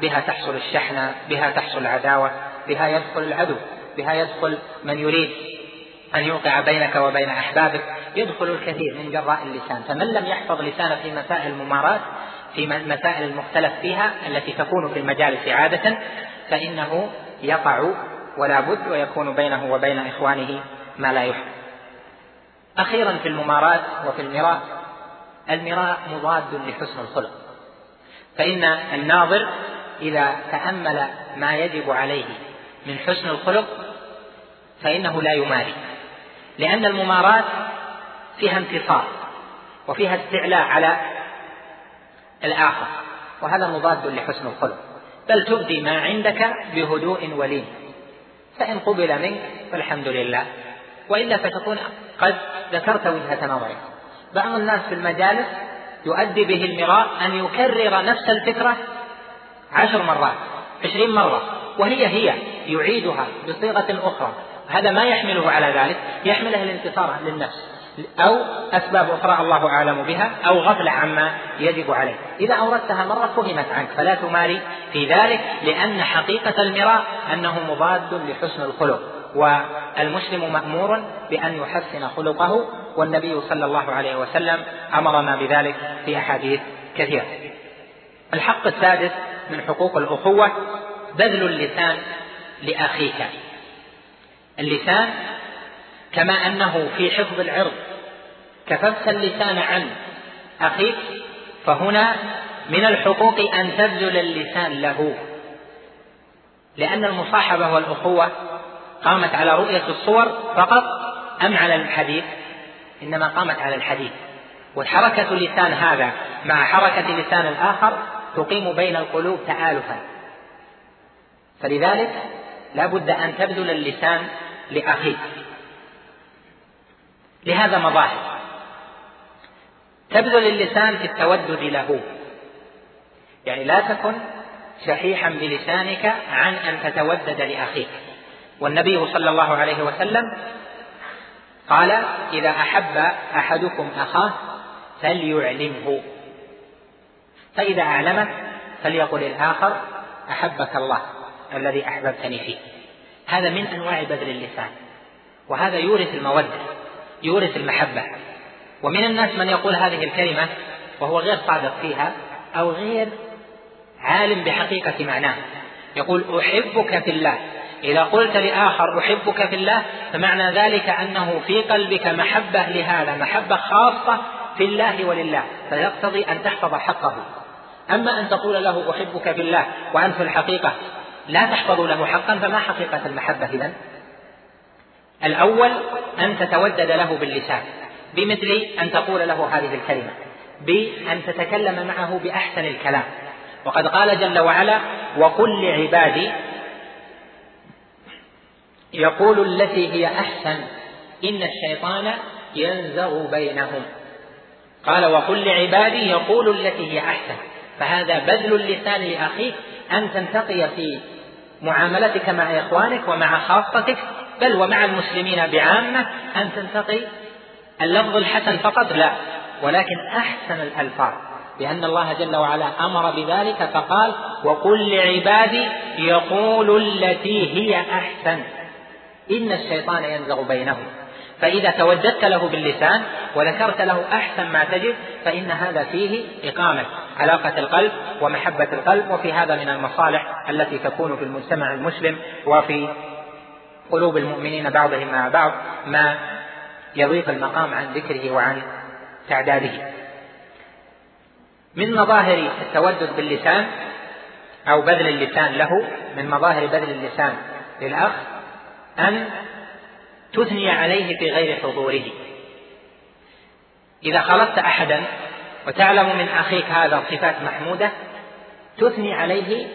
بها تحصل الشحنة بها تحصل العداوة بها يدخل العدو بها يدخل من يريد أن يوقع بينك وبين أحبابك يدخل الكثير من جراء اللسان. فمن لم يحفظ لسانه في مسائل الممارات في مسائل المختلف فيها التي تكون في المجالس عادة فإنه يقع ولا بد ويكون بينه وبين إخوانه ما لا يحب. أخيرا في الممارات وفي المراء المراء مضاد لحسن الخلق. فإن الناظر إذا تأمل ما يجب عليه من حسن الخلق فإنه لا يماري. لأن المماراة فيها انتصار وفيها استعلاء على الآخر وهذا مضاد لحسن الخلق بل تبدي ما عندك بهدوء ولين. فإن قبل منك فالحمد لله. وإلا فتكون قد ذكرت وجهة نظرك بعض الناس في المجالس يؤدي به المراء أن يكرر نفس الفكرة عشر مرات عشرين مرة وهي هي يعيدها بصيغة أخرى. هذا ما يحمله على ذلك يحمله الانتصار للنفس أو أسباب أخرى الله أعلم بها أو غفلة عما يجب عليه. إذا أوردتها مرة فهمت عنك فلا تماري في ذلك لأن حقيقة المراء أنه مضاد لحسن الخلق. والمسلم مأمور بأن يحسن خلقه والنبي صلى الله عليه وسلم أمرنا بذلك في أحاديث كثيرة. الحق السادس من حقوق الأخوة بذل اللسان لأخيك. اللسان كما أنه في حفظ العرض. كففت اللسان عن أخيك فهنا من الحقوق أن تبذل اللسان له. لأن المصاحبة والأخوة قامت على رؤية الصور فقط أم على الحديث؟ إنما قامت على الحديث. وحركة اللسان هذا مع حركة لسان الآخر تقيم بين القلوب تآلفا. فلذلك لا بد أن تبذل اللسان لأخيك لهذا مظاهر. تبذل اللسان في التودد له. يعني لا تكن شحيحا بلسانك عن أن تتودد لأخيك. والنبي صلى الله عليه وسلم قال إذا أحب أحدكم أخاه فليعلمه. فإذا أعلمه فليقل الآخر أحبك الله الذي أحببتني فيه. هذا من أنواع بذل اللسان وهذا يورث المودة يورث المحبة. ومن الناس من يقول هذه الكلمة وهو غير صادق فيها أو غير عالم بحقيقة معناه. يقول أحبك في الله. إذا قلت لآخر أحبك في الله فمعنى ذلك أنه في قلبك محبة لهذا محبة خاصة في الله ولله فيقتضي أن تحفظ حقه. أما أن تقول له أحبك في الله وأنت في الحقيقة لا تحفظ له حقا فما حقيقة المحبة إذن؟ الأول أن تتودد له باللسان بمثل أن تقول له هذه الكلمة بأن تتكلم معه بأحسن الكلام. وقد قال جل وعلا وقل لعبادي يقول التي هي أحسن إن الشيطان ينزغ بينهم. قال وقل لعبادي يقول التي هي أحسن. فهذا بذل اللسان لأخيك أن تنتقي في معاملتك مع إخوانك ومع خاصتك بل ومع المسلمين بعامة أن تنتقي؟ اللفظ الحسن فقط لا ولكن أحسن الألفاظ لأن الله جل وعلا أمر بذلك فقال وقل لعبادي يقول التي هي أحسن. إن الشيطان ينزغ بينهم. فإذا توددت له باللسان وذكرت له أحسن ما تجد فإن هذا فيه إقامة علاقة القلب ومحبة القلب وفي هذا من المصالح التي تكون في المجتمع المسلم وفي قلوب المؤمنين بعضهم مع بعض ما يضيق المقام عن ذكره وعن تعداده. من مظاهر التودد باللسان أو بذل اللسان له من مظاهر بذل اللسان للأخ أن تثني عليه في غير حضوره. إذا خلطت أحدا وتعلم من أخيك هذا صفات محمودة تثني عليه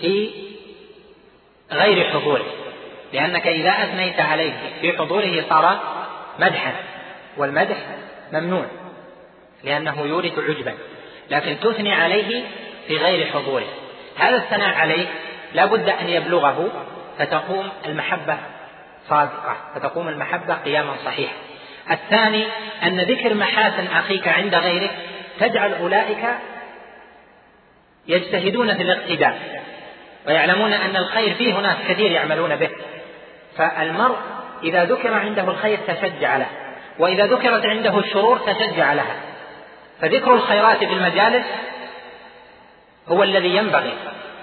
في غير حضوره. لأنك إذا أثنيت عليه في حضوره صار مدحا والمدح ممنوع لأنه يورث عجبا. لكن تثني عليه في غير حضوره. هذا الثناء عليه لا بد أن يبلغه فتقوم المحبة صادقة فتقوم المحبة قياما صحيحا. الثاني أن ذكر محاسن أخيك عند غيرك تجعل أولئك يجتهدون في الاقتداء ويعلمون أن الخير فيه ناس كثير يعملون به. فالمرء إذا ذكر عنده الخير تشجع له وإذا ذكرت عنده الشرور تشجع لها. فذكر الخيرات في المجالس هو الذي ينبغي.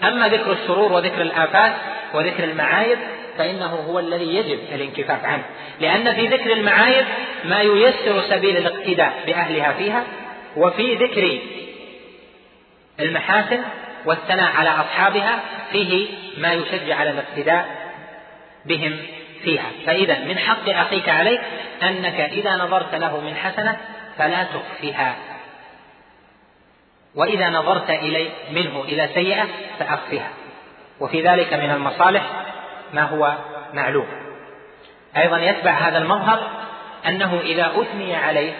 أما ذكر الشرور وذكر الآفات وذكر المعايب فإنه هو الذي يجب الانكفاف عنه. لأن في ذكر المعايب ما ييسر سبيل الاقتداء بأهلها فيها وفي ذكر المحاسن والثناء على أصحابها فيه ما يشجع على الاقتداء بهم فيها. فإذا من حق أخيك عليك أنك إذا نظرت له من حسنة فلا تخفها. وإذا نظرت إلي منه إلى سيئة فأخفها. وفي ذلك من المصالح ما هو معلوم. أيضا يتبع هذا المظهر أنه إذا أثني عليه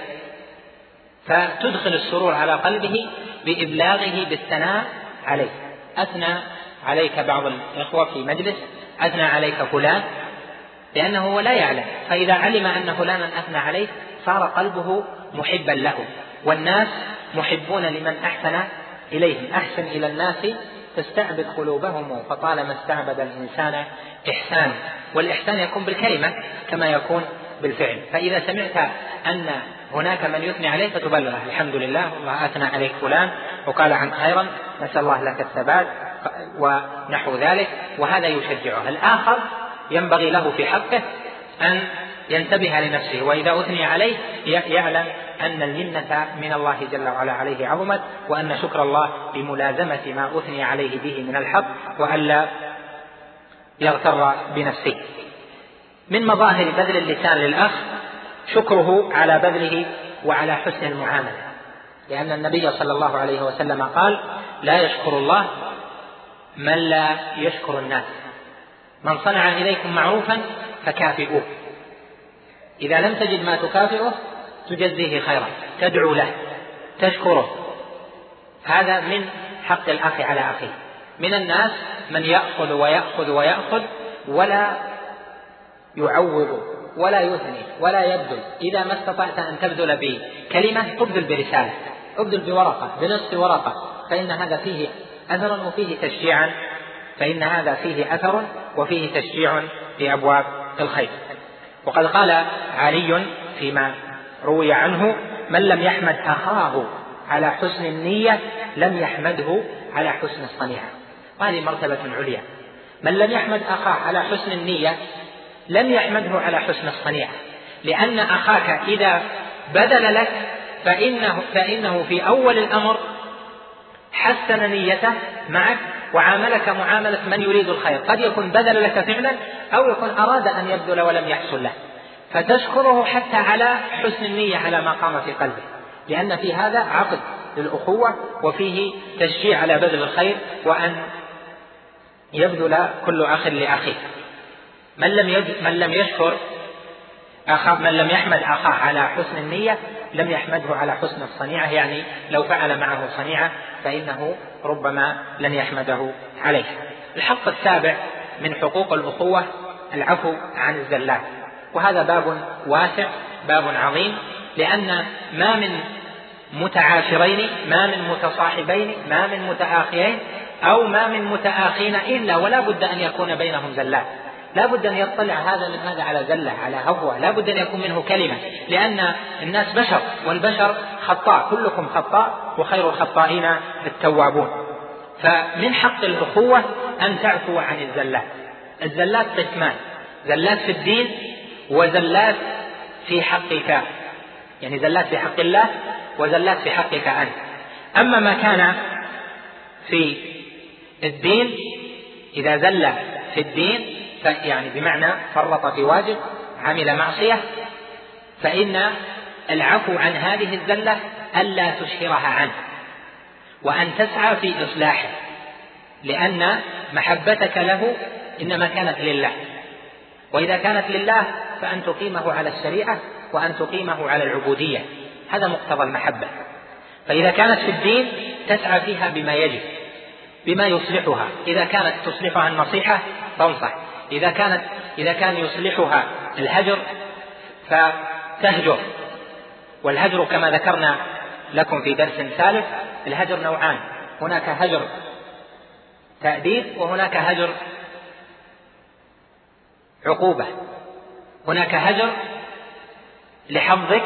فتدخل السرور على قلبه بإبلاغه بالثناء عليه. أثنى عليك بعض الإخوة في مجلس أثنى عليك فلان لأنه هو لا يعلم. فإذا علم أن فلانا أثنى عليه صار قلبه محبا له والناس محبون لمن أحسن إليهم أحسن إلى الناس تستعبد قلوبهم فطالما استعبد الإنسان إحسان والإحسان يكون بالكلمة كما يكون بالفعل. فإذا سمعت أن هناك من يثني عليه فتبلغه. الحمد لله الله أثنى عليك فلان وقال عن خيرا نسأل الله لك الثبات ونحو ذلك وهذا يشجعه. الآخر ينبغي له في حقه أن ينتبه لنفسه وإذا أثني عليه يعلم أن المنة من الله جل وعلا عليه عظمت وأن شكر الله بملازمة ما أثني عليه به من الحق وألا يغتر بنفسه. من مظاهر بذل اللسان للأخ شكره على بذله وعلى حسن المعاملة. لأن النبي صلى الله عليه وسلم قال لا يشكر الله من لا يشكر الناس. من صنع إليكم معروفا فكافئوه. إذا لم تجد ما تكافئه تجزيه خيرا تدعو له تشكره. هذا من حق الأخ على أخيه. من الناس من يأخذ ويأخذ ويأخذ ولا يعوض ولا يثني ولا يبذل. إذا ما استطعت أن تبذل بكلمة ابذل برسالة ابذل بورقة بنصف ورقة. فإن هذا فيه أثرا وفيه تشجيعا. فإن هذا فيه أثر وفيه تشجيع في أبواب الخير. وقد قال علي فيما روي عنه من لم يحمد أخاه على حسن النية لم يحمده على حسن الصنيعة. وهذه مرتبة عليا. من لم يحمد أخاه على حسن النية لم يحمده على حسن الصنيعة لأن أخاك إذا بذل لك فإنه, فإنه في أول الأمر حسن نيته معك وعاملك معاملة من يريد الخير. قد يكون بذل لك فعلا أو يكون أراد أن يبذل ولم يحصل له. فتشكره حتى على حسن النية على ما قام في قلبه. لأن في هذا عقد للأخوة وفيه تشجيع على بذل الخير وأن يبذل كل أخ لأخيه. من لم من لم يشكر أخاه من لم يحمد أخاه على حسن النية لم يحمده على حسن الصنيعة. يعني لو فعل معه صنيعة فإنه ربما لن يحمده عليه. الحق السابع من حقوق الأخوة العفو عن الزلات. وهذا باب واسع باب عظيم لأن ما من متعاشرين ما من متصاحبين ما من متآخيين أو ما من متآخين إلا ولا بد أن يكون بينهم زلات. لا بد أن يطلع هذا من هذا على زلة على هفوة. لا بد أن يكون منه كلمة لأن الناس بشر والبشر خطاء كلكم خطاء وخير الخطائين التوابون. فمن حق الأخوة أن تعفو عن الزلات. الزلات قسمان زلات في الدين وزلات في حقك يعني زلات في حق الله وزلات في حقك أنت. أما ما كان في الدين إذا زل في الدين يعني بمعنى فرط في واجب عمل معصية فإن العفو عن هذه الزلة ألا تشهرها عنه وأن تسعى في إصلاحه لأن محبتك له إنما كانت لله وإذا كانت لله فأن تقيمه على الشريعة وأن تقيمه على العبودية هذا مقتضى المحبة فإذا كانت في الدين تسعى فيها بما يجب بما يصلحها إذا كانت تصلحها النصيحة تنصح إذا كانت إذا كان يصلحها الهجر فتهجر. والهجر كما ذكرنا لكم في درس سالف الهجر نوعان. هناك هجر تأديب وهناك هجر عقوبة. هناك هجر لحظك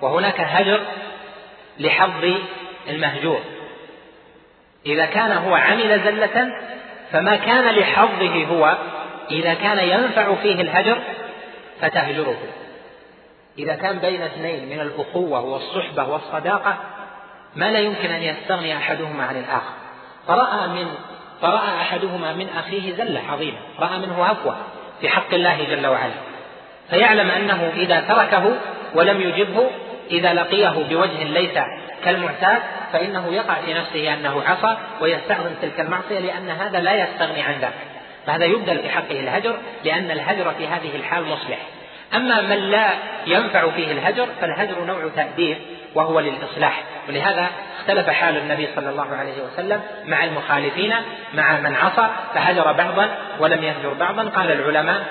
وهناك هجر لحظ المهجور. إذا كان هو عمل زلة فما كان لحظه هو إذا كان ينفع فيه الهجر فتهجره. إذا كان بين اثنين من الأخوة والصحبة والصداقة ما لا يمكن أن يستغني أحدهما عن الآخر. فرأى من فرأى أحدهما من أخيه زلة عظيمة. رأى منه هفوة في حق الله جل وعلا. فيعلم أنه إذا تركه ولم يجبه إذا لقيه بوجه ليس كالمعتاد فإنه يقع في نفسه أنه عصى ويستعظم تلك المعصية لأن هذا لا يستغني عن ذلك. فهذا يبدل في حقه الهجر لأن الهجر في هذه الحال مصلح. أما من لا ينفع فيه الهجر فالهجر نوع تأديب وهو للإصلاح. ولهذا اختلف حال النبي صلى الله عليه وسلم مع المخالفين مع من عصى فهجر بعضا ولم يهجر بعضا. قال العلماء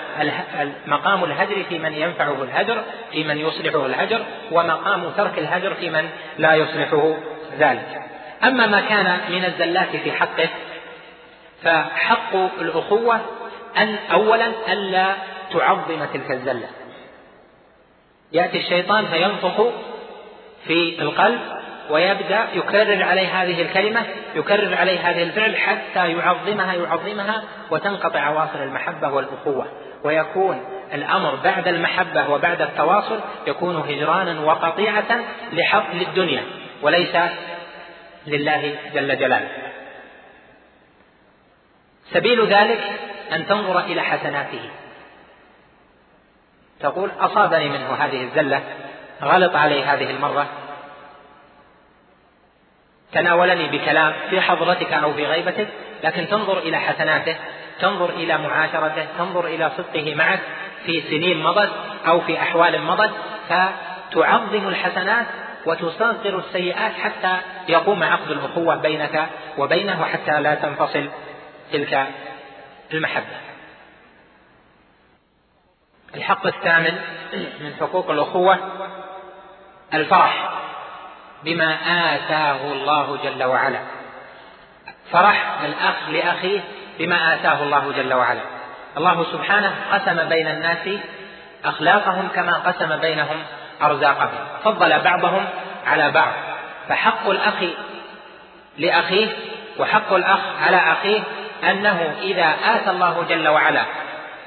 مقام الهجر في من ينفعه الهجر في من يصلحه الهجر ومقام ترك الهجر في من لا يصلحه ذلك. أما ما كان من الزلات في حقه فحق الأخوة أن أولا ألا تعظم تلك الزلة. يأتي الشيطان فينفخ في القلب ويبدأ يكرر عليه هذه الكلمة يكرر عليه هذه الفعل حتى يعظمها يعظمها وتنقطع عواصر المحبة والأخوة. ويكون الأمر بعد المحبة وبعد التواصل يكون هجرانا وقطيعة لحق للدنيا وليس لله جل جلاله. سبيل ذلك أن تنظر إلى حسناته. تقول أصابني منه هذه الزلة غلط علي هذه المرة. تناولني بكلام في حضرتك أو في غيبتك لكن تنظر إلى حسناته تنظر إلى معاشرته تنظر إلى صدقه معك في سنين مضت أو في أحوال مضت فتعظم الحسنات وتصغر السيئات حتى يقوم عقد الأخوة بينك وبينه حتى لا تنفصل. تلك المحبة. الحق الثامن من حقوق الأخوة الفرح بما آتاه الله جل وعلا. فرح الأخ لأخيه بما آتاه الله جل وعلا. الله سبحانه قسم بين الناس أخلاقهم كما قسم بينهم أرزاقهم. فضل بعضهم على بعض. فحق الأخ لأخيه وحق الأخ على أخيه أنه إذا آتى الله جل وعلا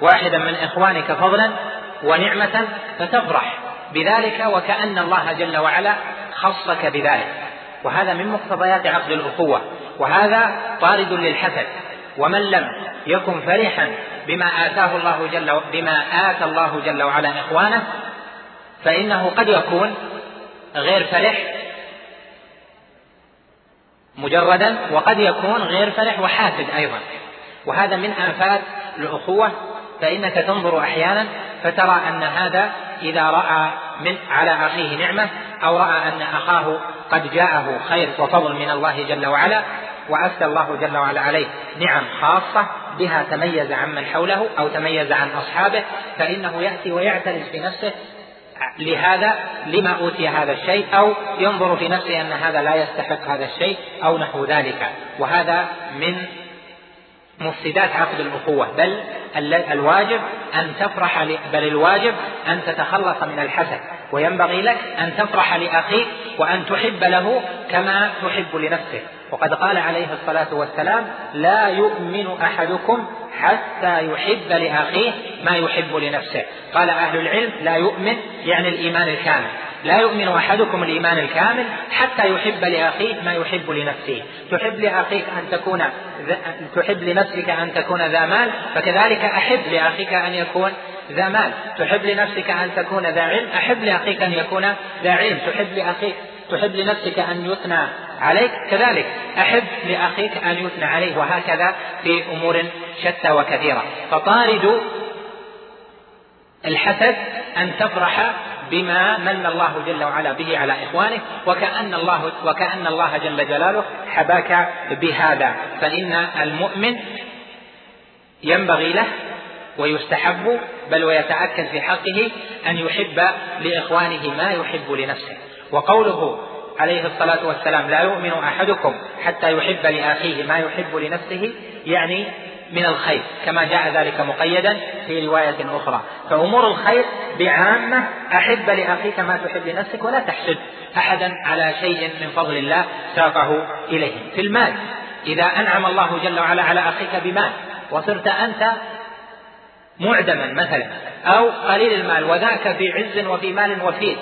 واحدا من إخوانك فضلا ونعمة فتفرح بذلك وكأن الله جل وعلا خصك بذلك. وهذا من مقتضيات عقد الأخوة. وهذا طارد للحسد. ومن لم يكن فرحا بما آتاه الله جل بما آتى الله جل وعلا إخوانه فإنه قد يكون غير فرح مجردا وقد يكون غير فرح وحاسد أيضا. وهذا من آفات الأخوة فإنك تنظر أحيانا فترى أن هذا إذا رأى من على أخيه نعمة أو رأى أن أخاه قد جاءه خير وفضل من الله جل وعلا وأسدى الله جل وعلا عليه نعم خاصة بها تميز عن من حوله أو تميز عن أصحابه فإنه يأتي ويعترف بنفسه لهذا لما أوتي هذا الشيء أو ينظر في نفسه أن هذا لا يستحق هذا الشيء أو نحو ذلك. وهذا من مفسدات عقد الأخوة. بل الواجب أن تفرح بل الواجب أن تتخلص من الحسد. وينبغي لك أن تفرح لأخيك وأن تحب له كما تحب لنفسك. وقد قال عليه الصلاة والسلام لا يؤمن أحدكم حتى يحب لأخيه ما يحب لنفسه. قال أهل العلم لا يؤمن يعني الإيمان الكامل. لا يؤمن أحدكم الإيمان الكامل حتى يحب لأخيه ما يحب لنفسه. تحب لأخيك أن تكون تحب لنفسك أن تكون ذا مال فكذلك أحب لأخيك أن يكون ذا مال. تحب لنفسك أن تكون ذا علم أحب لأخيك أن يكون ذا علم. تحب لأخيك تحب لنفسك أن يثنى عليك كذلك. أحب لأخيك أن يثنى عليه وهكذا في أمور شتى وكثيرة. فطارد الحسد أن تفرح بما من الله جل وعلا به على إخوانه وكأن الله وكأن الله جل جلاله حباك بهذا. فإن المؤمن ينبغي له ويستحب بل ويتأكد في حقه أن يحب لإخوانه ما يحب لنفسه. وقوله عليه الصلاة والسلام لا يؤمن أحدكم حتى يحب لأخيه ما يحب لنفسه يعني من الخير كما جاء ذلك مقيدا في رواية أخرى. فأمور الخير بعامة أحب لأخيك ما تحب لنفسك ولا تحسد أحدا على شيء من فضل الله ساقه إليه. في المال إذا أنعم الله جل وعلا على أخيك بمال وصرت أنت معدما مثلا أو قليل المال وذاك في عز وفي مال وفير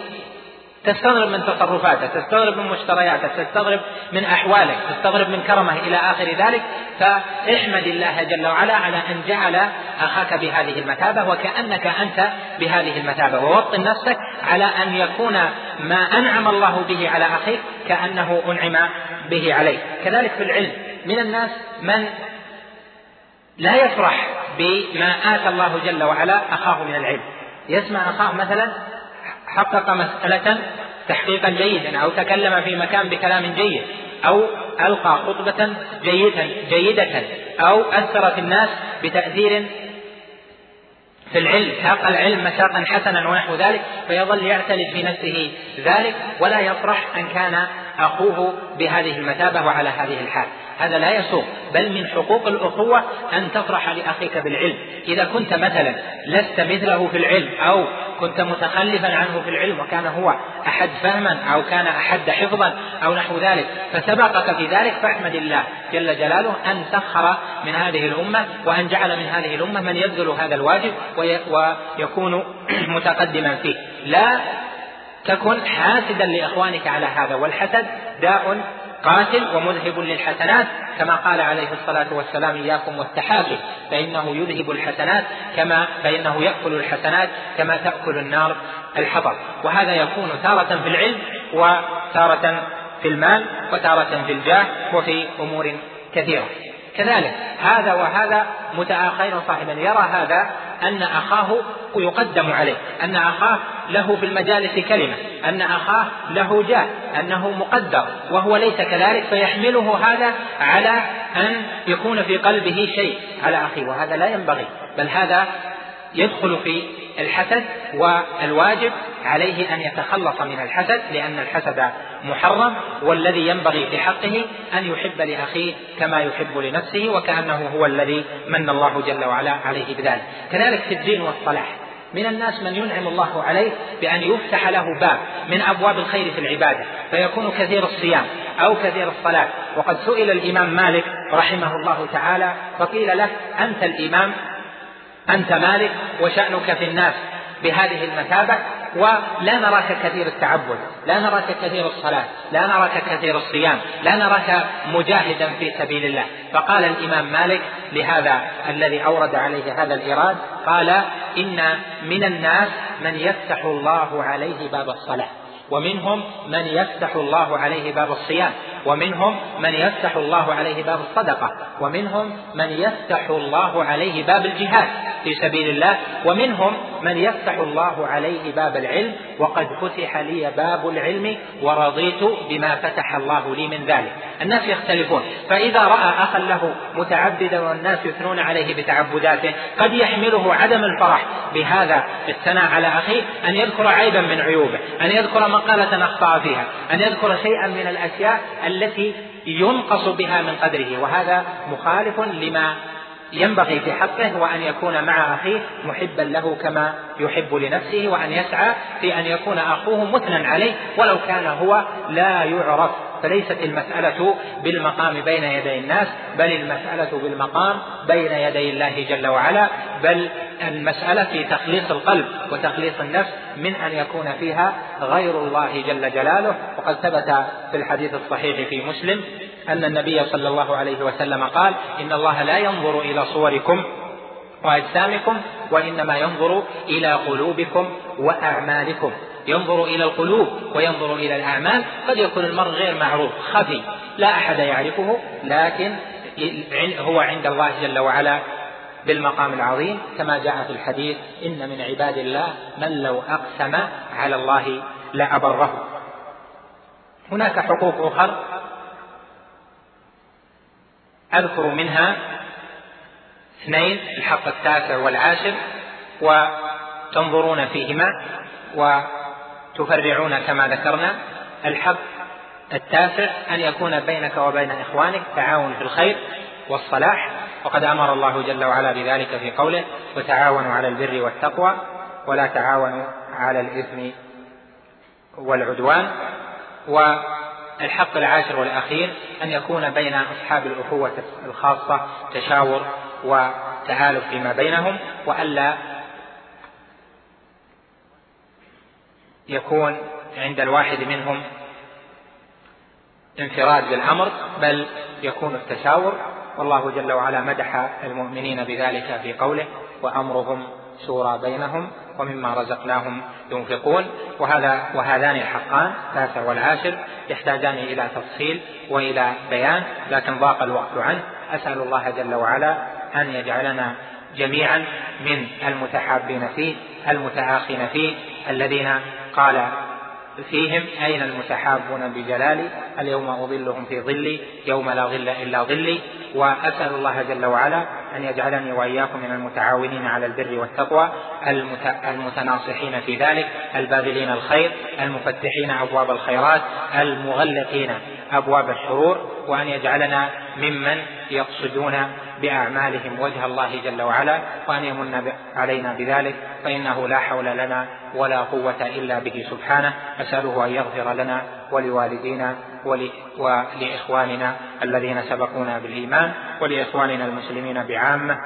تستغرب من تصرفاته تستغرب من مشترياته تستغرب من أحواله تستغرب من كرمه إلى آخر ذلك. فاحمد الله جل وعلا على أن جعل أخاك بهذه المثابة وكأنك أنت بهذه المثابة. ووطن نفسك على أن يكون ما أنعم الله به على أخيك كأنه أنعم به عليه كذلك في العلم. من الناس من لا يفرح بما آتى الله جل وعلا أخاه من العلم. يسمع أخاه مثلا حقق مسألة تحقيقا جيدا أو تكلم في مكان بكلام جيد أو ألقى خطبة جيدة جيدة أو أثر في الناس بتأثير في العلم ساق العلم مساقا حسنا ونحو ذلك فيظل يعتلج في نفسه ذلك ولا يفرح أن كان أخوه بهذه المثابة وعلى هذه الحال. هذا لا يسوق بل من حقوق الأخوة أن تفرح لأخيك بالعلم. إذا كنت مثلا لست مثله في العلم أو كنت متخلفا عنه في العلم وكان هو أحد فهما أو كان أحد حفظا أو نحو ذلك فسبقك في ذلك فاحمد الله جل جلاله أن سخر من هذه الأمة وأن جعل من هذه الأمة من يبذل هذا الواجب ويكون متقدما فيه. لا تكن حاسدا لإخوانك على هذا والحسد داء قاتل ومذهب للحسنات كما قال عليه الصلاة والسلام إياكم والتحاسد فإنه يذهب الحسنات كما فإنه يأكل الحسنات كما تأكل النار الحطب. وهذا يكون تارة في العلم وتارة في المال وتارة في الجاه وفي أمور كثيرة. كذلك. هذا وهذا متآخين صاحبا. يرى هذا أن أخاه يقدم عليه أن أخاه له في المجالس كلمة أن أخاه له جاه أنه مقدر وهو ليس كذلك فيحمله هذا على أن يكون في قلبه شيء على أخيه وهذا لا ينبغي بل هذا يدخل في الحسد والواجب عليه أن يتخلص من الحسد لأن الحسد محرم والذي ينبغي في حقه أن يحب لأخيه كما يحب لنفسه وكأنه هو الذي من الله جل وعلا عليه بذلك. كذلك في الدين والصلاح. من الناس من ينعم الله عليه بأن يفتح له باب من أبواب الخير في العبادة فيكون كثير الصيام أو كثير الصلاة. وقد سئل الإمام مالك رحمه الله تعالى فقيل له أنت الإمام أنت مالك وشأنك في الناس بهذه المثابة ولا نراك كثير التعبد لا نراك كثير الصلاة لا نراك كثير الصيام لا نراك مجاهدا في سبيل الله. فقال الإمام مالك لهذا الذي أورد عليه هذا الإيراد قال إن من الناس من يفتح الله عليه باب الصلاة ومنهم من يفتح الله عليه باب الصيام. ومنهم من يفتح الله عليه باب الصدقة ومنهم من يفتح الله عليه باب الجهاد في سبيل الله ومنهم من يفتح الله عليه باب العلم وقد فتح لي باب العلم ورضيت بما فتح الله لي من ذلك. الناس يختلفون فإذا رأى أخا له متعبدا والناس يثنون عليه بتعبداته قد يحمله عدم الفرح. بهذا الثناء على أخيه أن يذكر عيبا من عيوبه أن يذكر مقالة أخطأ فيها أن يذكر شيئا من الأشياء التي ينقص بها من قدره وهذا مخالف لما ينبغي في حقه وأن يكون مع أخيه محبا له كما يحب لنفسه وأن يسعى في أن يكون أخوه مثنى عليه ولو كان هو لا يعرف. فليست المسألة بالمقام بين يدي الناس بل المسألة بالمقام بين يدي الله جل وعلا بل المسألة في تخليص القلب وتخليص النفس من أن يكون فيها غير الله جل جلاله. وقد ثبت في الحديث الصحيح في مسلم أن النبي صلى الله عليه وسلم قال إن الله لا ينظر إلى صوركم وأجسامكم وإنما ينظر إلى قلوبكم وأعمالكم. ينظر إلى القلوب وينظر إلى الأعمال. قد يكون المرء غير معروف خفي لا أحد يعرفه لكن هو عند الله جل وعلا بالمقام العظيم. كما جاء في الحديث إن من عباد الله من لو أقسم على الله لأبره. هناك حقوق أخر أذكر منها اثنين الحق التاسع والعاشر وتنظرون فيهما وتفرعون كما ذكرنا. الحق التاسع أن يكون بينك وبين إخوانك تعاون في الخير والصلاح. وقد أمر الله جل وعلا بذلك في قوله وتعاونوا على البر والتقوى ولا تعاونوا على الإثم والعدوان. والحق العاشر والأخير أن يكون بين أصحاب الأخوة الخاصة تشاور وتعالف فيما بينهم وألا يكون عند الواحد منهم انفراد بالأمر بل يكون التشاور. والله جل وعلا مدح المؤمنين بذلك في قوله وأمرهم شورى بينهم ومما رزقناهم ينفقون. وهذا وهذان الحقان التاسع والعاشر يحتاجان إلى تفصيل وإلى بيان لكن ضاق الوقت عنه. أسأل الله جل وعلا أن يجعلنا جميعا من المتحابين فيه المتآخين فيه الذين قال فيهم أين المتحابون بجلالي؟ اليوم أظلهم في ظلي يوم لا ظل إلا ظلي. وأسأل الله جل وعلا أن يجعلني وإياكم من المتعاونين على البر والتقوى المتناصحين في ذلك الباذلين الخير المفتحين أبواب الخيرات المغلقين أبواب الشرور وأن يجعلنا ممن يقصدون بأعمالهم وجه الله جل وعلا وأن يمن علينا بذلك فإنه لا حول لنا ولا قوة إلا به سبحانه. أسأله أن يغفر لنا ولوالدينا ولإخواننا الذين سبقونا بالإيمان ولإخواننا المسلمين بعامة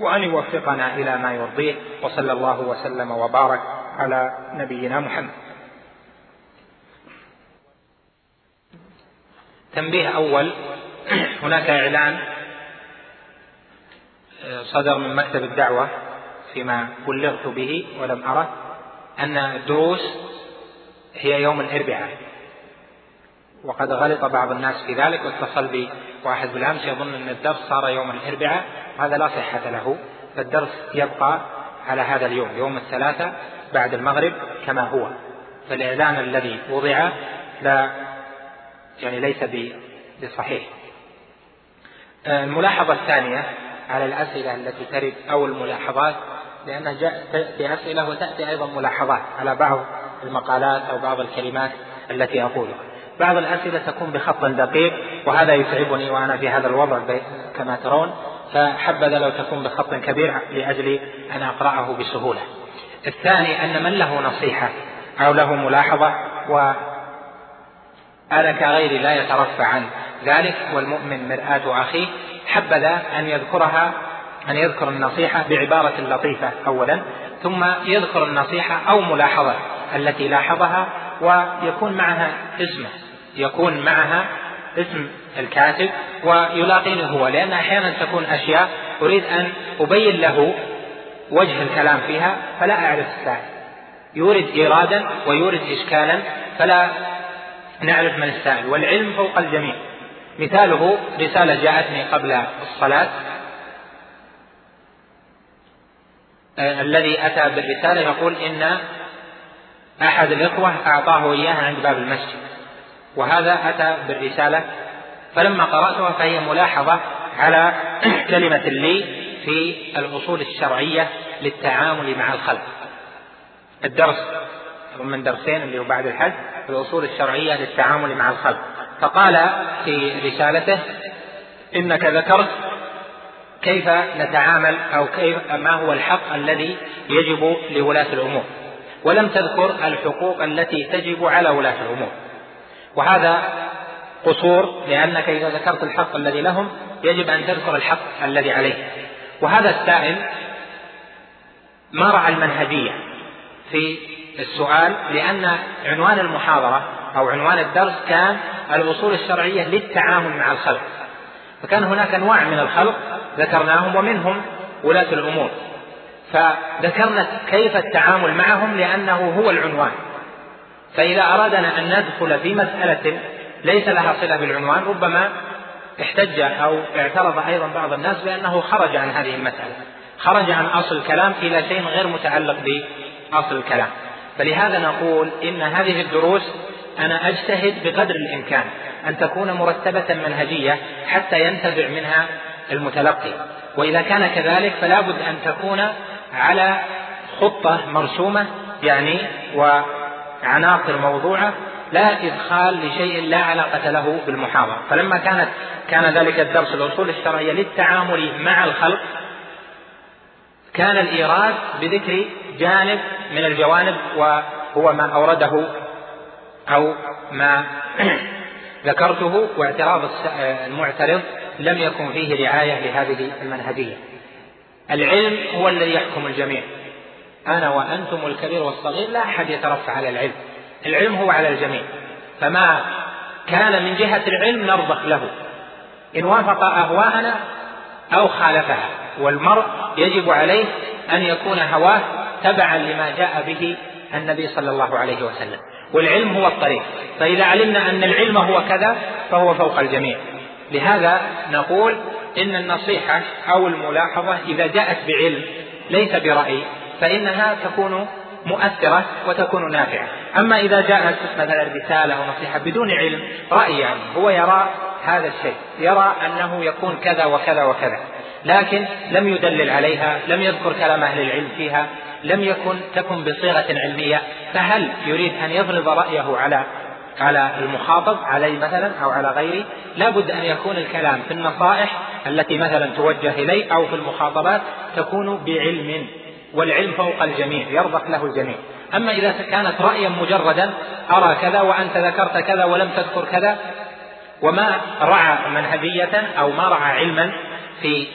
وأن يوفقنا إلى ما يرضيه. وصلى الله وسلم وبارك على نبينا محمد. تنبيه أول هناك إعلان صدر من مكتب الدعوة فيما بلغت به ولم أره أن الدروس هي يوم الأربعاء. وقد غلط بعض الناس في ذلك واتصل بي واحد بالأمس يظن أن الدرس صار يوم الأربعاء هذا لا صحة له. فالدرس يبقى على هذا اليوم يوم الثلاثاء بعد المغرب كما هو. فالإعلان الذي وضع لا يعني ليس بصحيح. الملاحظة الثانية على الأسئلة التي ترد أو الملاحظات لأنها تأتي أسئلة وتأتي أيضا ملاحظات على بعض المقالات أو بعض الكلمات التي أقولها. بعض الأسئلة تكون بخط دقيق وهذا يتعبني وأنا في هذا الوضع كما ترون. فحبذا لو تكون بخط كبير لأجل أن أقرأه بسهولة. الثاني أن من له نصيحة أو له ملاحظة وأنا كغيري لا يترفع عن ذلك والمؤمن مرآة أخيه حبذا أن يذكرها أن يذكر النصيحة بعبارة لطيفة أولا ثم يذكر النصيحة أو ملاحظة التي لاحظها ويكون معها اسمه يكون معها اسم الكاتب ويلاقينه هو لأن أحيانا تكون أشياء أريد أن أبين له وجه الكلام فيها فلا أعرف السائل يورد إيرادا ويورد إشكالا فلا نعرف من السائل والعلم فوق الجميع. مثاله رسالة جاءتني قبل الصلاة. آه، الذي أتى بالرسالة يقول إن أحد الإخوة أعطاه إياها عند باب المسجد وهذا أتى بالرسالة. فلما قرأتها فهي ملاحظة على كلمة لي في الأصول الشرعية للتعامل مع الخلق. الدرس من درسين اللي هو بعد الحج الأصول الشرعية للتعامل مع الخلق. فقال في رسالته إنك ذكرت كيف نتعامل أو كيف ما هو الحق الذي يجب لولاة الأمور ولم تذكر الحقوق التي تجب على ولاة الأمور. وهذا قصور لأنك إذا ذكرت الحق الذي لهم يجب أن تذكر الحق الذي عليه. وهذا السائل ما رعى المنهجية في السؤال لأن عنوان المحاضرة أو عنوان الدرس كان الأصول الشرعية للتعامل مع الخلق. فكان هناك أنواع من الخلق ذكرناهم ومنهم ولاة الأمور. فذكرنا كيف التعامل معهم لأنه هو العنوان. فإذا أرادنا أن ندخل في مسألة ليس لها صلة بالعنوان ربما احتج أو اعترض أيضا بعض الناس بأنه خرج عن هذه المسألة. خرج عن أصل الكلام إلى شيء غير متعلق بأصل الكلام. فلهذا نقول إن هذه الدروس أنا أجتهد بقدر الإمكان أن تكون مرتبة منهجية حتى ينتفع منها المتلقي. وإذا كان كذلك فلا بد أن تكون على خطة مرسومة يعني وعناصر موضوعة لا إدخال لشيء لا علاقة له بالمحاضرة. فلما كانت كان ذلك الدرس الأصول الشرعية للتعامل مع الخلق كان الإيراد بذكر جانب من الجوانب وهو ما أورده أو ما ذكرته واعتراض المعترض لم يكن فيه رعاية لهذه المنهجية. العلم هو الذي يحكم الجميع. أنا وأنتم الكبير والصغير لا أحد يترفع على العلم. العلم هو على الجميع. فما كان من جهة العلم نرضخ له. إن وافق أهواءنا أو خالفها والمرء يجب عليه أن يكون هواه تبعا لما جاء به النبي صلى الله عليه وسلم. والعلم هو الطريق. فإذا علمنا أن العلم هو كذا فهو فوق الجميع. لهذا نقول إن النصيحة أو الملاحظة إذا جاءت بعلم ليس برأي فإنها تكون مؤثرة وتكون نافعة. أما إذا جاءت مثلا رسالة أو نصيحة بدون علم رأي يعني هو يرى هذا الشيء يرى أنه يكون كذا وكذا وكذا. لكن لم يدلل عليها لم يذكر كلام أهل العلم فيها لم يكن تكن بصيغة علمية فهل يريد أن يفرض رأيه على على المخاطب علي مثلا أو على غيري؟ لا بد أن يكون الكلام في النصائح التي مثلا توجه إلي أو في المخاطبات تكون بعلم والعلم فوق الجميع يرضخ له الجميع. أما إذا كانت رأيا مجردا أرى كذا وأنت ذكرت كذا ولم تذكر كذا وما رعى منهجية أو ما رعى علما في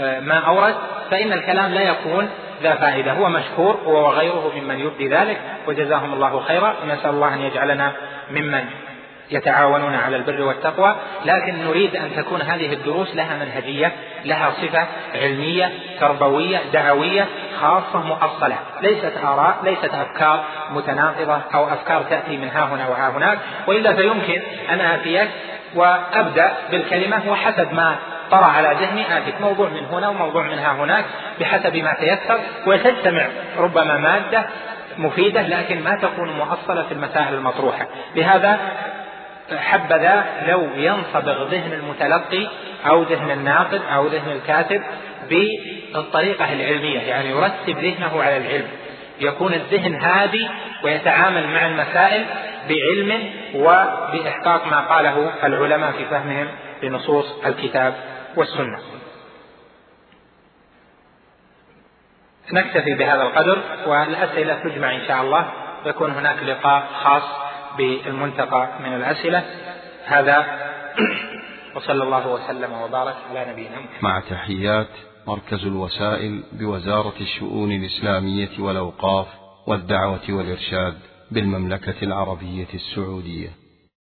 آه، ما أورد فإن الكلام لا يكون ذا فائدة هو مشكور هو وغيره ممن يبدي ذلك وجزاهم الله خيرا نسأل الله أن يجعلنا ممن يتعاونون على البر والتقوى لكن نريد أن تكون هذه الدروس لها منهجية لها صفة علمية تربوية دعوية خاصة مؤصلة ليست آراء ليست أفكار متناقضة أو أفكار تأتي من ها هنا وها هناك وإلا فيمكن أن آتيك وأبدأ بالكلمة وحسب ما طرأ على ذهني آتيك موضوع من هنا وموضوع من ها هناك بحسب ما تيسر وتجتمع ربما مادة مفيدة لكن ما تكون مؤصلة في المسائل المطروحة. لهذا حبذا لو ينصبغ ذهن المتلقي أو ذهن الناقد أو ذهن الكاتب بالطريقة العلمية يعني يرتب ذهنه على العلم. يكون الذهن هادي ويتعامل مع المسائل بعلم وبإحقاق ما قاله العلماء في فهمهم لنصوص الكتاب. والسنة. نكتفي بهذا القدر والأسئلة تجمع إن شاء الله. يكون هناك لقاء خاص بالمنتقى من الأسئلة. هذا وصلى الله وسلم وبارك على نبينا محمد. مع تحيات مركز الوسائل بوزارة الشؤون الإسلامية والأوقاف والدعوة والإرشاد بالمملكة العربية السعودية.